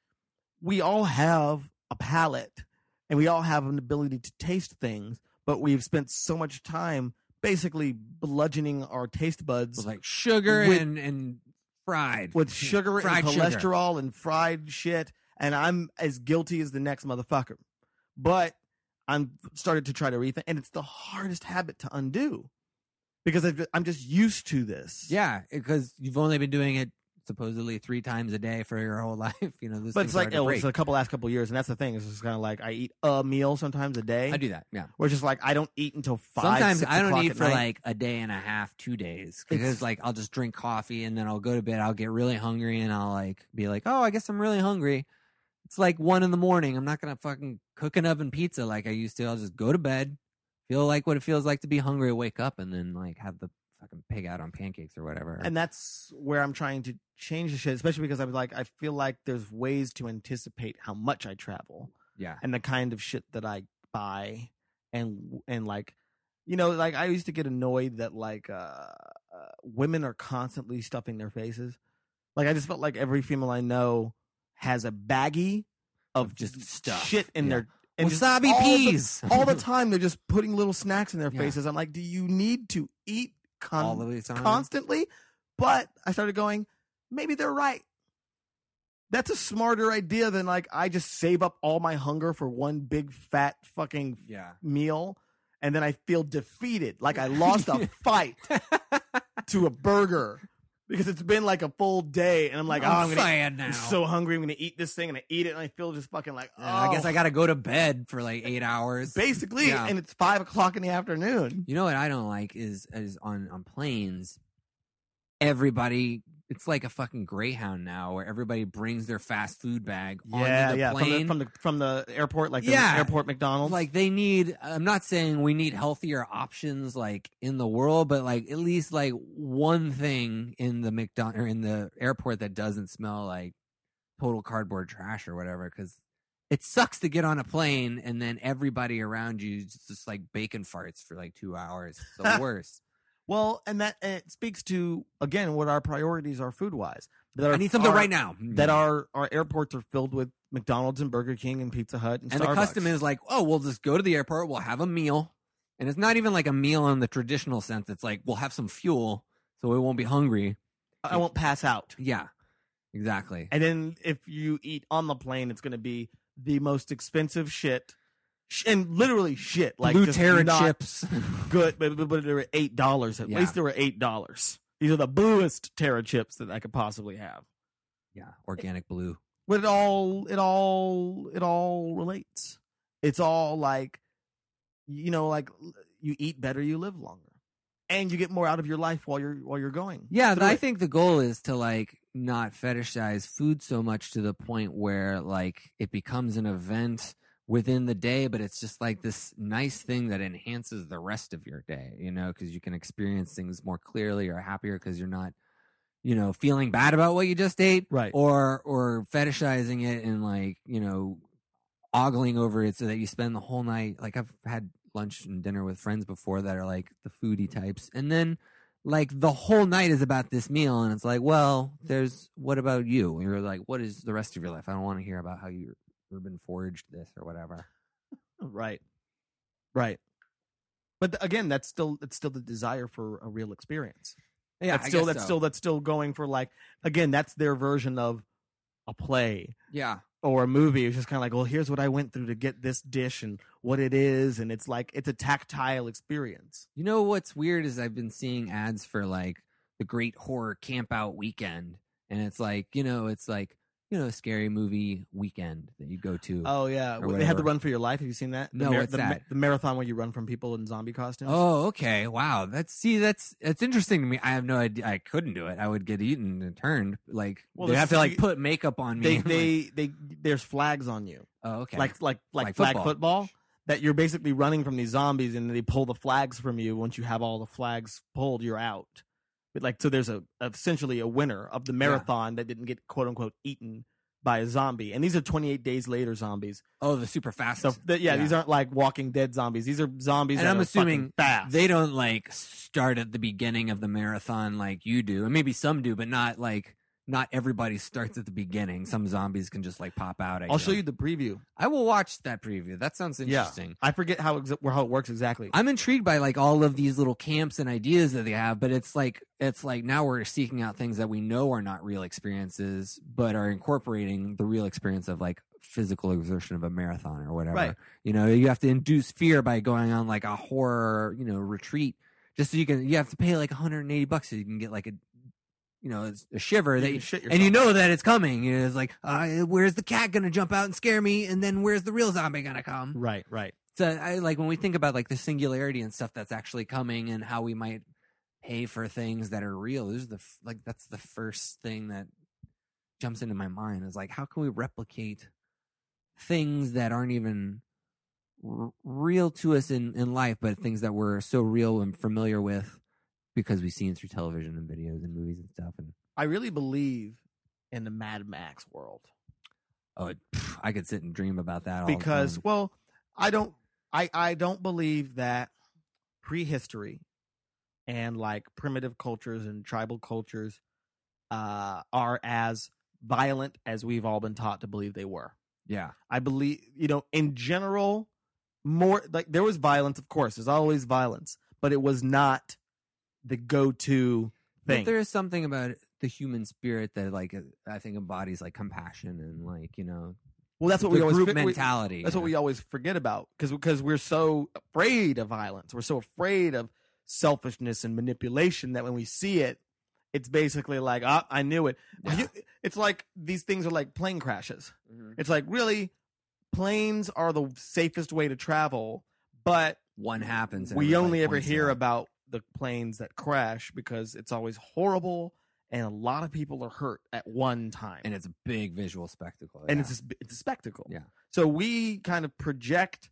we all have a palate and we all have an ability to taste things, but we've spent so much time basically bludgeoning our taste buds With like sugar With- and and fried with sugar fried and sugar. cholesterol and fried shit, and I'm as guilty as the next motherfucker. But I'm started to try to rethink, and it's the hardest habit to undo because I've, I'm just used to this. Yeah, because you've only been doing it supposedly three times a day for your whole life. You know, this but it's like break. it's a couple last couple years, and that's the thing. It's just kind of like I eat a meal sometimes a day. I do that. Yeah. It's just like I don't eat until five. Sometimes six I don't eat for night. like a day and a half, two days, because like I'll just drink coffee and then I'll go to bed. I'll get really hungry and I'll like be like, oh, I guess I'm really hungry. It's like one in the morning. I'm not gonna fucking cook an oven pizza like I used to. I'll just go to bed, feel like what it feels like to be hungry, wake up, and then like have the fucking pig out on pancakes or whatever. and that's where I'm trying to change the shit, especially because I'm like I feel like there's ways to anticipate how much I travel. yeah, and the kind of shit that I buy and and like you know like I used to get annoyed that like uh, uh women are constantly stuffing their faces. Like I just felt like every female I know has a baggie of Of just stuff. shit in Yeah. their and wasabi all the- peas all the time they're just putting little snacks in their Yeah. faces. I'm like, do you need to eat con- all the time. constantly? But I started going, maybe they're right. That's a smarter idea than like I just save up all my hunger for one big fat fucking Yeah. meal and then I feel defeated, like I lost a fight to a burger because it's been like a full day and I'm like, oh, I'm gonna now. I'm so hungry, I'm gonna eat this thing and I eat it and I feel just fucking like, oh, Yeah, I guess oh. I got to go to bed for like eight hours. basically, Yeah. and it's five o'clock in the afternoon. You know what I don't like is is on on planes. Everybody it's like a fucking Greyhound now, where everybody brings their fast food bag Yeah, onto the yeah. From the, plane. from the from the airport, like the Yeah. airport McDonald's. like they need i'm not saying we need healthier options like in the world but like at least like one thing in the mcdonald or in the airport that doesn't smell like total cardboard trash or whatever because it sucks to get on a plane and then everybody around you is just like bacon farts for like two hours it's the worst well, and that and it speaks to again what our priorities are food wise. That i need something our- right now That mm-hmm. our our airports are filled with McDonald's and Burger King and Pizza Hut and, and the custom is like oh we'll just go to the airport we'll have a meal and it's not even like a meal in the traditional sense it's like we'll have some fuel so we won't be hungry I won't pass out. Yeah, exactly. And then if you eat on the plane, it's going to be the most expensive shit, Sh- and literally shit like Blue just Terra chips. Good, but, but, but they were eight dollars. At Yeah. least they were eight dollars. These are the bluest Terra chips that I could possibly have. yeah, organic blue. But it all, it all, it all relates. It's all like, you know, like you eat better, you live longer, and you get more out of your life while you're while you're going. Yeah, I it. think the goal is to like not fetishize food so much to the point where like it becomes an event within the day, but it's just like this nice thing that enhances the rest of your day, you know, because you can experience things more clearly or happier because you're not, you know, feeling bad about what you just ate, Right. Or or fetishizing it and like you know, ogling over it so that you spend the whole night. Like I've had lunch and dinner with friends before that are like the foodie types, and then like the whole night is about this meal and it's like well there's what about you and you're like what is the rest of your life i don't want to hear about how you urban foraged this or whatever Right. Right. But th- again, that's still it's still the desire for a real experience. yeah that's still that's still that's still going for like again, that's their version of a play yeah or a movie. It's just kind of like, well, here's what I went through to get this dish and what it is, and it's like it's a tactile experience. you know what's weird is i've been seeing ads for like the great horror camp out weekend and it's like you know it's like you know a scary movie weekend that you go to Oh yeah, they have to run for your life. Have you seen that? The No, what's the, that? the marathon where you run from people in zombie costumes. Oh, okay. Wow. That's see, that's that's interesting to me. I have no idea. I couldn't do it. I would get eaten and turned. Like Well, they have to like put makeup on they me. they they there's flags on you. oh, okay. like like like, Like flag football. football. That you're basically running from these zombies, and they pull the flags from you. Once you have all the flags pulled, you're out. But like, so there's a essentially a winner of the marathon that didn't get quote unquote eaten by a zombie, and these are 28 days later zombies. oh, the super fast. So th- yeah, these aren't like Walking Dead zombies. These are zombies. And that I'm are assuming fast. they don't like start at the beginning of the marathon like you do, and maybe some do, but not like not everybody starts at the beginning. Some zombies can just like pop out. At I'll show you the preview. I will watch that preview. That sounds interesting. I forget how exa- how it works exactly. I'm intrigued by like all of these little camps and ideas that they have, but it's like it's like now we're seeking out things that we know are not real experiences, but are incorporating the real experience of like physical exertion of a marathon or whatever. Right. You know, you have to induce fear by going on like a horror, you know, retreat just so you can you have to pay like 180 bucks so you can get like a you know, it's a shiver that you, shit and you know that it's coming. You know, it's like, uh, where's the cat gonna jump out and scare me? And then where's the real zombie gonna come? right, right. So I like when we think about like the singularity and stuff that's actually coming and how we might pay for things that are real. This is the like that's the first thing that jumps into my mind is like how can we replicate things that aren't even r- real to us in in life, but things that we're so real and familiar with because we've seen through television and videos and movies and stuff. And I really believe in the Mad Max world. oh, it, pff, I could sit and dream about that all because the time. well i don't i i don't believe that prehistory and like primitive cultures and tribal cultures uh are as violent as we've all been taught to believe they were yeah, i believe you know in general more like there was violence of course there's always violence but it was not the go-to thing. But there is something about the human spirit that, like, uh, I think embodies like compassion and like you know well that's what we always group fi- we- mentality. That's you what we always forget about because because we're so afraid of violence. We're so afraid of selfishness and manipulation that when we see it, it's basically like, ah, I knew it. Yeah. It's like these things are like plane crashes. Mhm. It's like really, planes are the safest way to travel, but One happens. and we only ever hear out. about the planes that crash because it's always horrible and a lot of people are hurt at one time. and it's a big visual spectacle. and yeah. it's a, it's a spectacle. Yeah. So we kind of project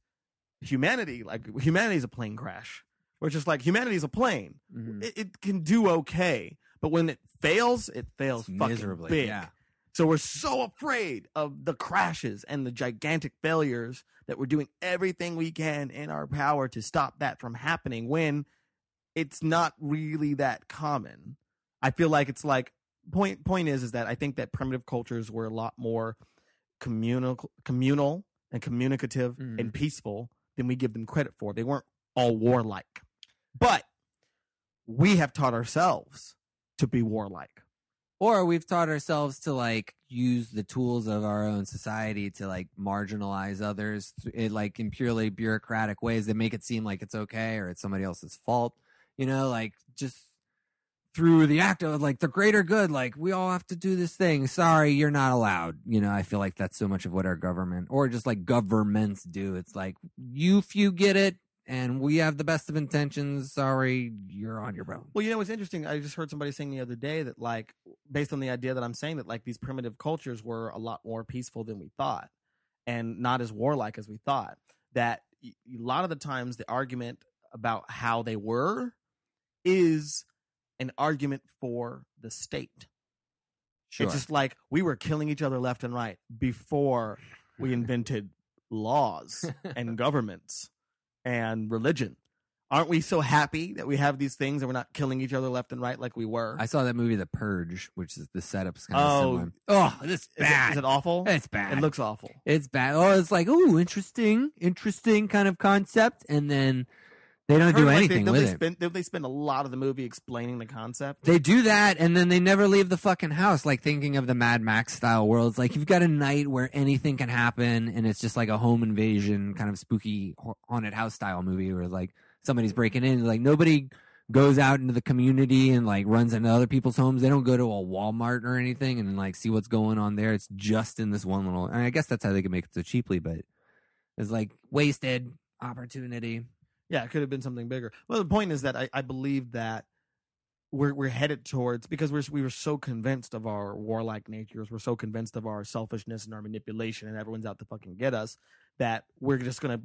humanity like humanity is a plane crash. We're just like humanity is a plane. Mhm. It, it can do okay, but when it fails, it fails It's fucking miserably. big. Yeah. So we're so afraid of the crashes and the gigantic failures that we're doing everything we can in our power to stop that from happening when it's not really that common. I feel like it's like point point is is that I think that primitive cultures were a lot more communal communal and communicative Mhm. and peaceful than we give them credit for. They weren't all warlike. But we have taught ourselves to be warlike. Or we've taught ourselves to like use the tools of our own society to like marginalize others th- in like in purely bureaucratic ways that make it seem like it's okay or it's somebody else's fault. You know, like just through the act of like the greater good, like we all have to do this thing. Sorry, you're not allowed. You know, I feel like that's so much of what our government or just like governments do. It's like you few get it and we have the best of intentions. Sorry, you're on your own. Well, you know what's interesting? I just heard somebody saying the other day that, like, based on the idea that I'm saying that, like, these primitive cultures were a lot more peaceful than we thought, and not as warlike as we thought. That a lot of the times the argument about how they were is an argument for the state. Sure. It's just like we were killing each other left and right before we invented laws and governments and religion. Aren't we so happy that we have these things and we're not killing each other left and right like we were? I saw that movie, The Purge, which is the setup's kind of Oh. similar. Oh, it's is, bad. is it awful? it's bad. It looks awful. it's bad. Oh, it's like, ooh, interesting, interesting kind of concept, and then they don't do Heard, like, anything they, with they it. Spend, they spend a lot of the movie explaining the concept. They do that, and then they never leave the fucking house. Like thinking of the Mad Max style worlds. Like you've got a night where anything can happen, and it's just like a home invasion, kind of spooky haunted house style movie, where like somebody's breaking in. Like nobody goes out into the community and like runs into other people's homes. They don't go to a Walmart or anything and like see what's going on there. It's just in this one little. And I guess that's how they can make it so cheaply, but it's like wasted opportunity. Yeah, it could have been something bigger. Well, the point is that I, I believe that we're we're headed towards because we're we were so convinced of our warlike natures, we're so convinced of our selfishness and our manipulation, and everyone's out to fucking get us that we're just gonna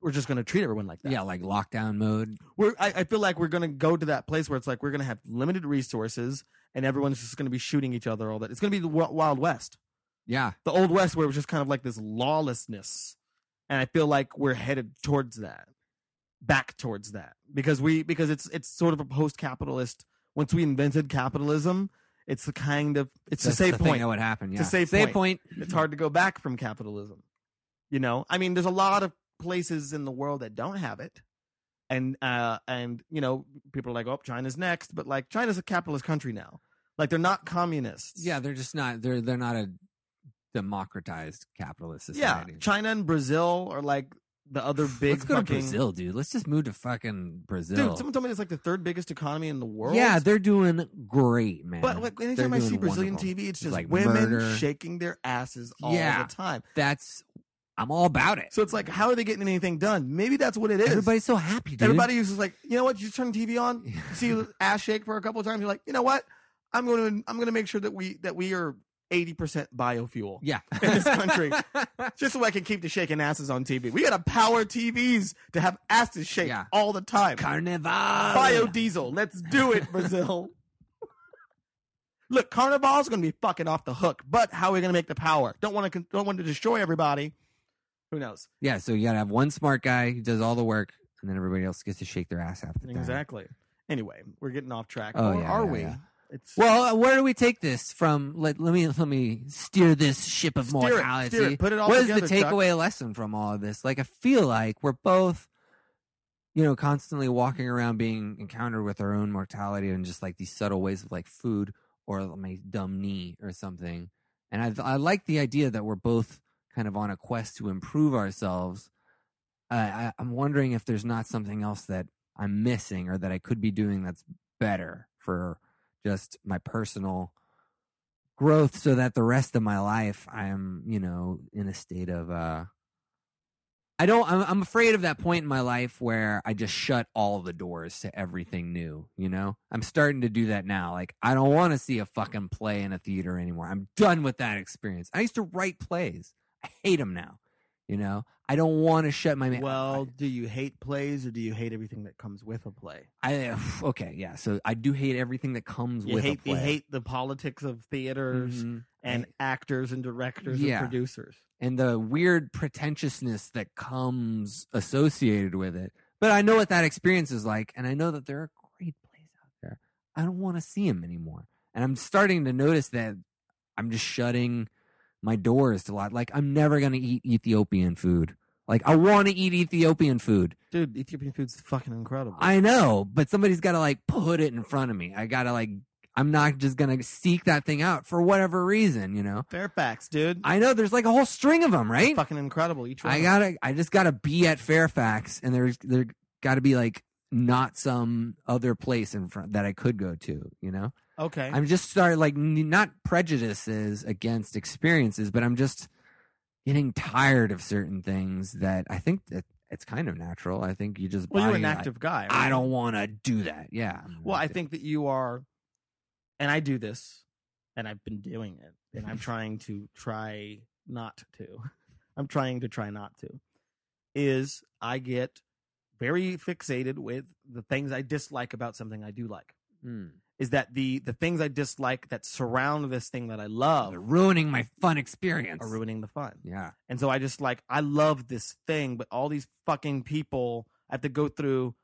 we're just gonna treat everyone like that. Yeah, like lockdown mode. we're I, I feel like we're gonna go to that place where it's like we're gonna have limited resources and everyone's just gonna be shooting each other all that. It's gonna be the Wi- Wild West, Yeah, the Old West, where it was just kind of like this lawlessness, and I feel like we're headed towards that, back towards that, because we because it's it's sort of a post-capitalist. Once we invented capitalism, it's the kind of it's that's the thing point. that would happen. Yeah, It's safe safe point. point. It's hard to go back from capitalism. You know, I mean, there's a lot of places in the world that don't have it, and uh, and you know, people are like, "Oh, China's next," but like, China's a capitalist country now. Like, they're not communists. Yeah, they're just not. They're they're not a democratized capitalist yeah. China and Brazil are like the other big. Let's go to Brazil, dude. Let's just move to fucking Brazil. Dude, someone told me it's like the third biggest economy in the world. yeah, they're doing great, man. But like anytime I see Brazilian wonderful. TV, it's just like women murder. shaking their asses all Yeah. the time. That's I'm all about it. So it's like, how are they getting anything done? Maybe that's what it is. Everybody's so happy, dude. Everybody is just like, you know what? You just turn the TV on, see ass shake for a couple of times. You're like, you know what? I'm going to I'm going to make sure that we that we are 80 percent biofuel, yeah, in this country. just so I can keep the shaking asses on TV. We got to power TVs to have asses shake Yeah. all the time. Carnival. Biodiesel, let's do it, Brazil. Look, Carnival's going to be fucking off the hook, but how are we going to make the power? Don't want to don't want to destroy everybody. Who knows? Yeah, so you gotta have one smart guy who does all the work, and then everybody else gets to shake their ass after that. Exactly. Anyway, we're getting off track. Oh, or yeah, are yeah, we? yeah. It's Well, uh, where do we take this from? Let, let me let me steer this ship of Steer it, mortality. steer it, put it all what is together, the Chuck. takeaway lesson from all of this? Like, I feel like we're both, you know, constantly walking around being encountered with our own mortality and just like these subtle ways of like food or my dumb knee or something. And I I like the idea that we're both kind of on a quest to improve ourselves. Uh, I, I'm wondering if there's not something else that I'm missing or that I could be doing that's better for just my personal growth so that the rest of my life I am, you know, in a state of uh I don't. I'm, I'm afraid of that point in my life where I just shut all the doors to everything new. You know, I'm starting to do that now. Like, I don't want to see a fucking play in a theater anymore. I'm done with that experience. I used to write plays. I hate them now. You know, I don't want to shut my. Mouth. Well, do you hate plays or do you hate everything that comes with a play? I okay, yeah. So I do hate everything that comes You with hate a play. you hate the politics of theaters Mhm. and actors and directors Yeah. and producers. and the weird pretentiousness that comes associated with it. But I know what that experience is like, and I know that there are great plays out there. I don't want to see them anymore, and I'm starting to notice that I'm just shutting my doors to a lot. Like I'm never gonna eat Ethiopian food. Like I want to eat Ethiopian food. Dude, Ethiopian food's fucking incredible. I know, but somebody's got to like put it in front of me. I gotta like. I'm not just gonna seek that thing out for whatever reason, you know. Fairfax, dude. I know there's like a whole string of them, right? fucking incredible. Each one. I gotta, I just gotta be at Fairfax, and there's there gotta be like not some other place in front that I could go to. You know, okay. I'm just starting like n- not prejudices against experiences, but I'm just getting tired of certain things that I think that it's kind of natural. I think you just well, you're an like, active guy. I don't want to do that. Yeah. Well, I think that you are, and I do this, and I've been doing it, and I'm trying to try not to. I'm trying to try not to. Is I get very fixated with the things I dislike about something I do like. Hmm. Is that the the things I dislike that surround this thing that I love They're ruining my fun experience. are ruining the fun. Yeah. And so I just like I love this thing, but all these fucking people have to go through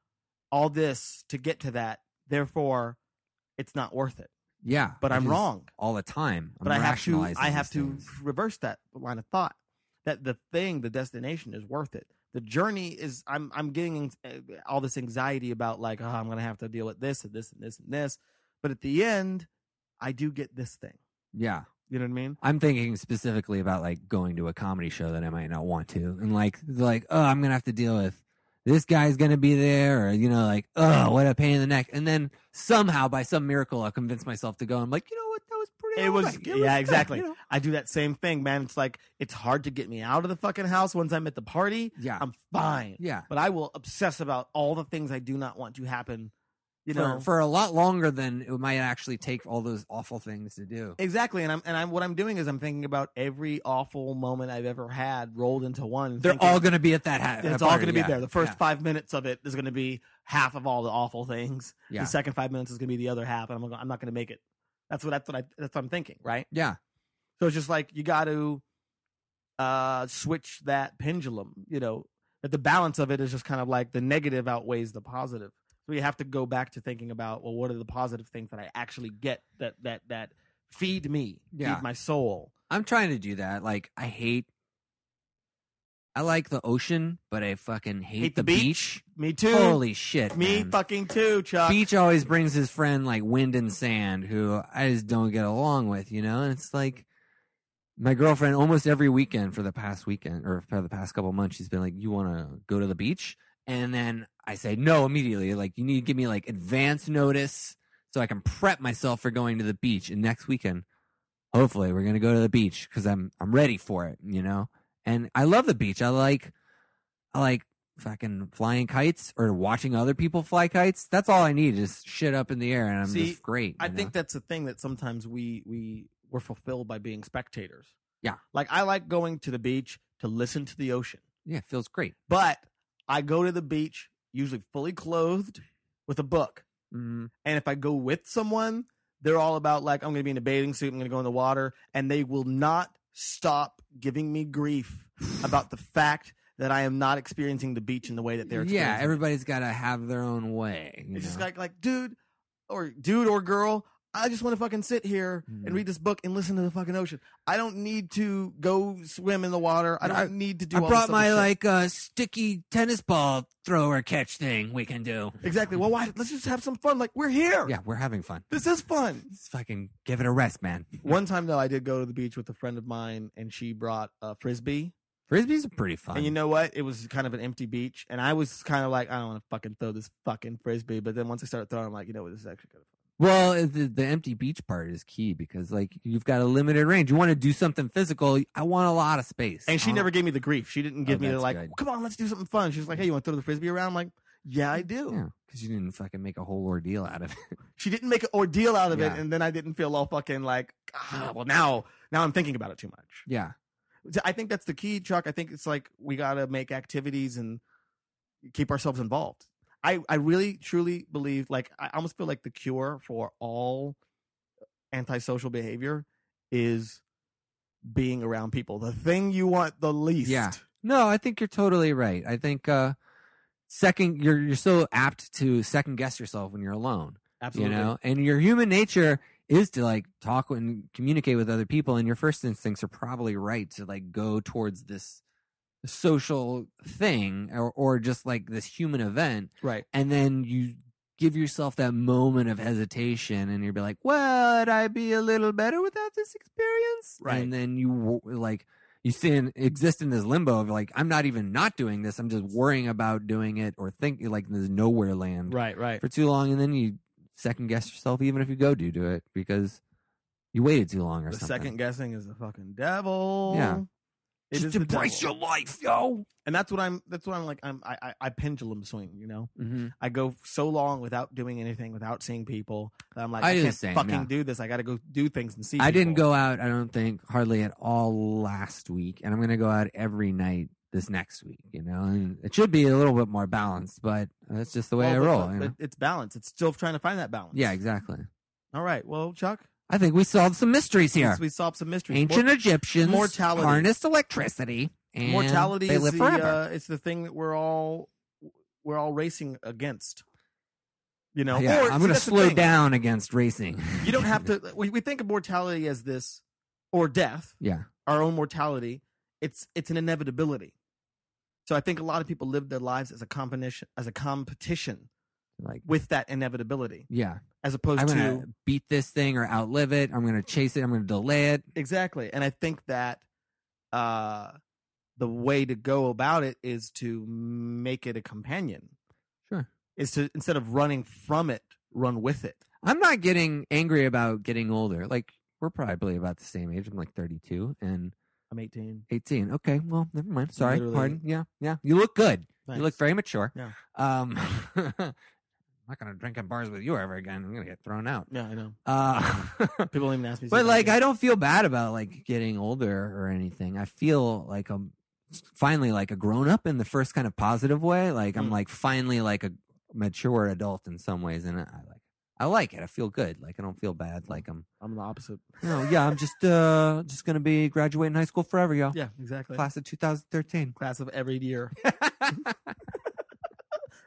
all this to get to that. Therefore, it's not worth it. Yeah. But I I'm just- wrong. all the time. I'm But I have to rationalizing I have these to things. reverse that line of thought. That the thing, the destination is worth it. The journey is I'm I'm getting uh, all this anxiety about like, oh, I'm going to have to deal with this and this and this and this. But at the end, I do get this thing. Yeah. You know what I mean? I'm thinking specifically about like going to a comedy show that I might not want to, and like like oh I'm gonna have to deal with this guy's gonna be there, or you know like oh what a pain in the neck, and then somehow by some miracle I'll convince myself to go. I'm like you know what that was pretty. It was- alright. yeah, good, exactly. you know? I do that same thing, man. It's like it's hard to get me out of the fucking house once I'm at the party. Yeah, I'm fine. yeah. But I will obsess about all the things I do not want to happen. You know, for a lot longer than it might actually take all those awful things to do. exactly. And I'm and I'm what I'm doing is I'm thinking about every awful moment I've ever had rolled into one. They're thinking, all gonna be at that. Ha- It's all going to be yeah, there. The first yeah, five minutes of it is going to be half of all the awful things. Yeah. The second five minutes is going to be the other half, and I'm gonna, I'm not going to make it. That's what that's what I that's what I'm thinking, right? yeah. So it's just like you got to uh switch that pendulum, you know, that the balance of it is just kind of like the negative outweighs the positive. So you have to go back to thinking about well, what are the positive things that I actually get that that that feed me, Yeah. feed my soul. I'm trying to do that. Like I hate. I like the ocean, but I fucking hate, Hate the, the beach. beach? Me too. Holy shit, me man. fucking too, Chuck. Beach always brings his friend like wind and sand, who I just don't get along with, you know. And it's like my girlfriend almost every weekend for the past weekend or for the past couple months, she's been like, "You want to go to the beach?" And then I say no immediately. Like you need to give me like advance notice so I can prep myself for going to the beach. And next weekend, hopefully, we're gonna go to the beach because I'm I'm ready for it, you know. And I love the beach. I like I like fucking flying kites or watching other people fly kites. That's all I need is shit up in the air and I'm See, just great. I know? think that's the thing that sometimes we we we're fulfilled by being spectators. Yeah. Like I like going to the beach to listen to the ocean. yeah, it feels great. But I go to the beach usually fully clothed with a book. Mm, And if I go with someone, they're all about like I'm going to be in a bathing suit, I'm going to go in the water, and they will not stop giving me grief about the fact that I am not experiencing the beach in the way that they're yeah, everybody's got to have their own way. It's just like like dude or dude or girl, I just want to fucking sit here Mhm. and read this book and listen to the fucking ocean. I don't need to go swim in the water. I don't I- need to do. I all brought my shit. like uh, sticky tennis ball thrower catch thing. We can do. exactly. Well, why? Let's just have some fun. Like we're here. Yeah, we're having fun. This is fun. Let's fucking give it a rest, man. One time though, I did go to the beach with a friend of mine, and she brought a frisbee. Frisbees are pretty fun. And you know what? It was kind of an empty beach, and I was kind of like, I don't want to fucking throw this fucking frisbee. But then once I started throwing, I'm like, you know what? This is actually kind of fun. Well, the, the empty beach part is key because like you've got a limited range. You want to do something physical. I want a lot of space. And she I never gave me the grief. She didn't give Oh, me the like, good. come on, let's do something fun. She was like, hey, you want to throw the frisbee around? I'm like, yeah, I do. Yeah, because you didn't fucking make a whole ordeal out of it. She didn't make an ordeal out of it, and then I didn't feel all fucking like, ah, well, now, now I'm thinking about it too much. yeah, I think that's the key, Chuck. I think it's like we got to make activities and keep ourselves involved. I, I really truly believe like I almost feel like the cure for all antisocial behavior is being around people. The thing you want the least. Yeah. No, I think you're totally right. I think uh second you're you're so apt to second guess yourself when you're alone. Absolutely. You know? And your human nature is to like talk and communicate with other people and your first instincts are probably right to like go towards this social thing or or just like this human event Right. and then you give yourself that moment of hesitation and you'll be like would i be a little better without this experience Right. and then you like you stay in, exist in this limbo of like i'm not even not doing this i'm just worrying about doing it or think like there's nowhere land Right. Right. for too long and then you second guess yourself even if you go do do it because you waited too long or The something second guessing is the fucking devil. Yeah. It just embrace your life yo and that's what I'm. That's what I'm like. I'm. I. I, I pendulum swing. You know. mm-hmm. I go so long without doing anything, without seeing people. That I'm like, I I, can't same, fucking yeah. do this. I got to go do things and see. I didn't go out, I don't think, hardly at all last week, and I'm going to go out every night this next week. You know, and it should be a little bit more balanced, but that's just the way Well, I but- roll. but you know? It's balance. It's still trying to find that balance. Yeah, exactly. All right. Well, Chuck, I think we solved some mysteries here. since we solved some mysteries. Ancient Egyptians mortality. harnessed electricity, and mortality they is live the forever. uh, it's the thing that we're all we're all racing against. You know, yeah, Or- I'm going to slow down against racing. You don't have to. We, we think of mortality as this or death. yeah, our own mortality, it's it's an inevitability. So I think a lot of people live their lives as a competition as a competition like with that inevitability, yeah. as opposed I'm to to beat this thing or outlive it. I'm going to chase it. I'm going to delay it. exactly. And I think that uh, the way to go about it is to make it a companion. Sure. Is to instead of running from it, run with it. I'm not getting angry about getting older. Like we're probably about the same age. I'm like 32 and I'm 18. 18. Okay, well, never mind. Sorry, Literally- pardon. Yeah, yeah. You look good. You look very mature. Yeah. Um, not gonna drink at bars with you ever again. I'm gonna get thrown out. Yeah, I know. Uh, People don't even ask me. but like, I don't feel bad about like getting older or anything. I feel like I'm finally like a grown up in the first kind of positive way. Like I'm Mm. like finally like a mature adult in some ways, and I like I like it. I feel good. Like I don't feel bad. Like I'm I'm the opposite. no, yeah. I'm just uh just gonna be graduating high school forever, yo. Yeah, exactly. Class of 2013. class of every year.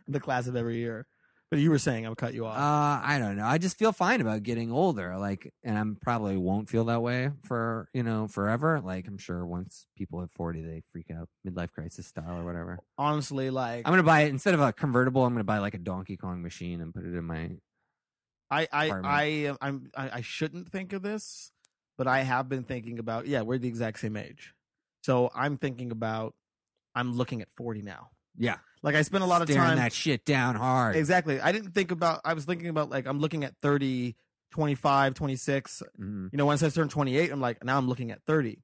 the class of every year. But you were saying I'll cut you off. Uh, I don't know. I just feel fine about getting older. Like, and I'm probably won't feel that way for you know forever. Like, I'm sure once people hit 40, they freak out, midlife crisis style or whatever. Honestly, like I'm gonna buy it instead of a convertible. I'm gonna buy like a Donkey Kong machine and put it in my. I I apartment. I I'm I, I shouldn't think of this, but I have been thinking about yeah, we're the exact same age. So I'm thinking about I'm looking at 40 now. Yeah, Like I spent a lot of staring time that shit down hard. Exactly. I didn't think about I was thinking about like I'm looking at 30 25 26 Mhm. you know once I turned 28 I'm like now I'm looking at 30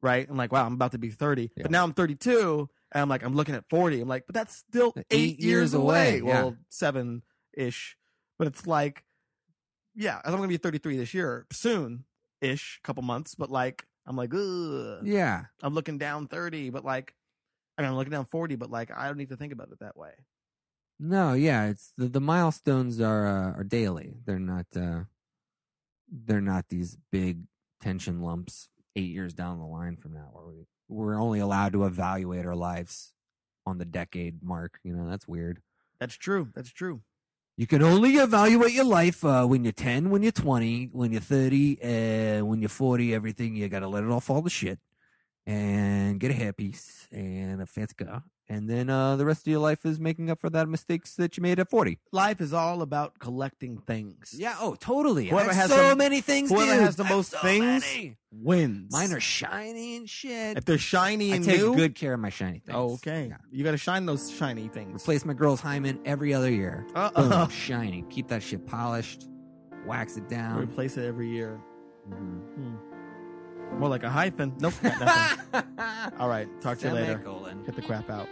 right I'm like wow I'm about to be 30 Yeah. but now I'm 32 and I'm like I'm looking at 40 I'm like but that's still Eight eight, years years away, away, yeah. well seven ish but it's like yeah I'm gonna be 33 this year soon ish couple months but like I'm like Ugh. Yeah, I'm looking down 30 but like I mean I'm looking down 40 but like I don't need to think about it that way no, yeah. It's the the milestones are uh, are daily. They're not. uh They're not these big tension lumps eight years down the line from now, where we we're only allowed to evaluate our lives on the decade mark. You know, that's weird. that's true that's true You can only evaluate your life uh, when you're 10, when you're 20, when you're 30, uh, when you're 40, everything. You got to let it all fall to shit and get a hairpiece and a fancy car. And then uh, the rest of your life is making up for that mistakes that you made at 40. life is all about collecting things Yeah, oh, totally. Whoever has so the- many things, whoever dude. has the I most so things, many. wins Mine are shiny and shit. if they're shiny I and take new good care of my shiny things. oh, okay Yeah. you gotta shine those shiny things Replace my girl's hymen every other year. Uh-oh. Boom, shiny. Keep that shit polished. wax it down. Replace it every year. Mhm. More like a hyphen. Nope. All right. Talk to you later. Get the crap out.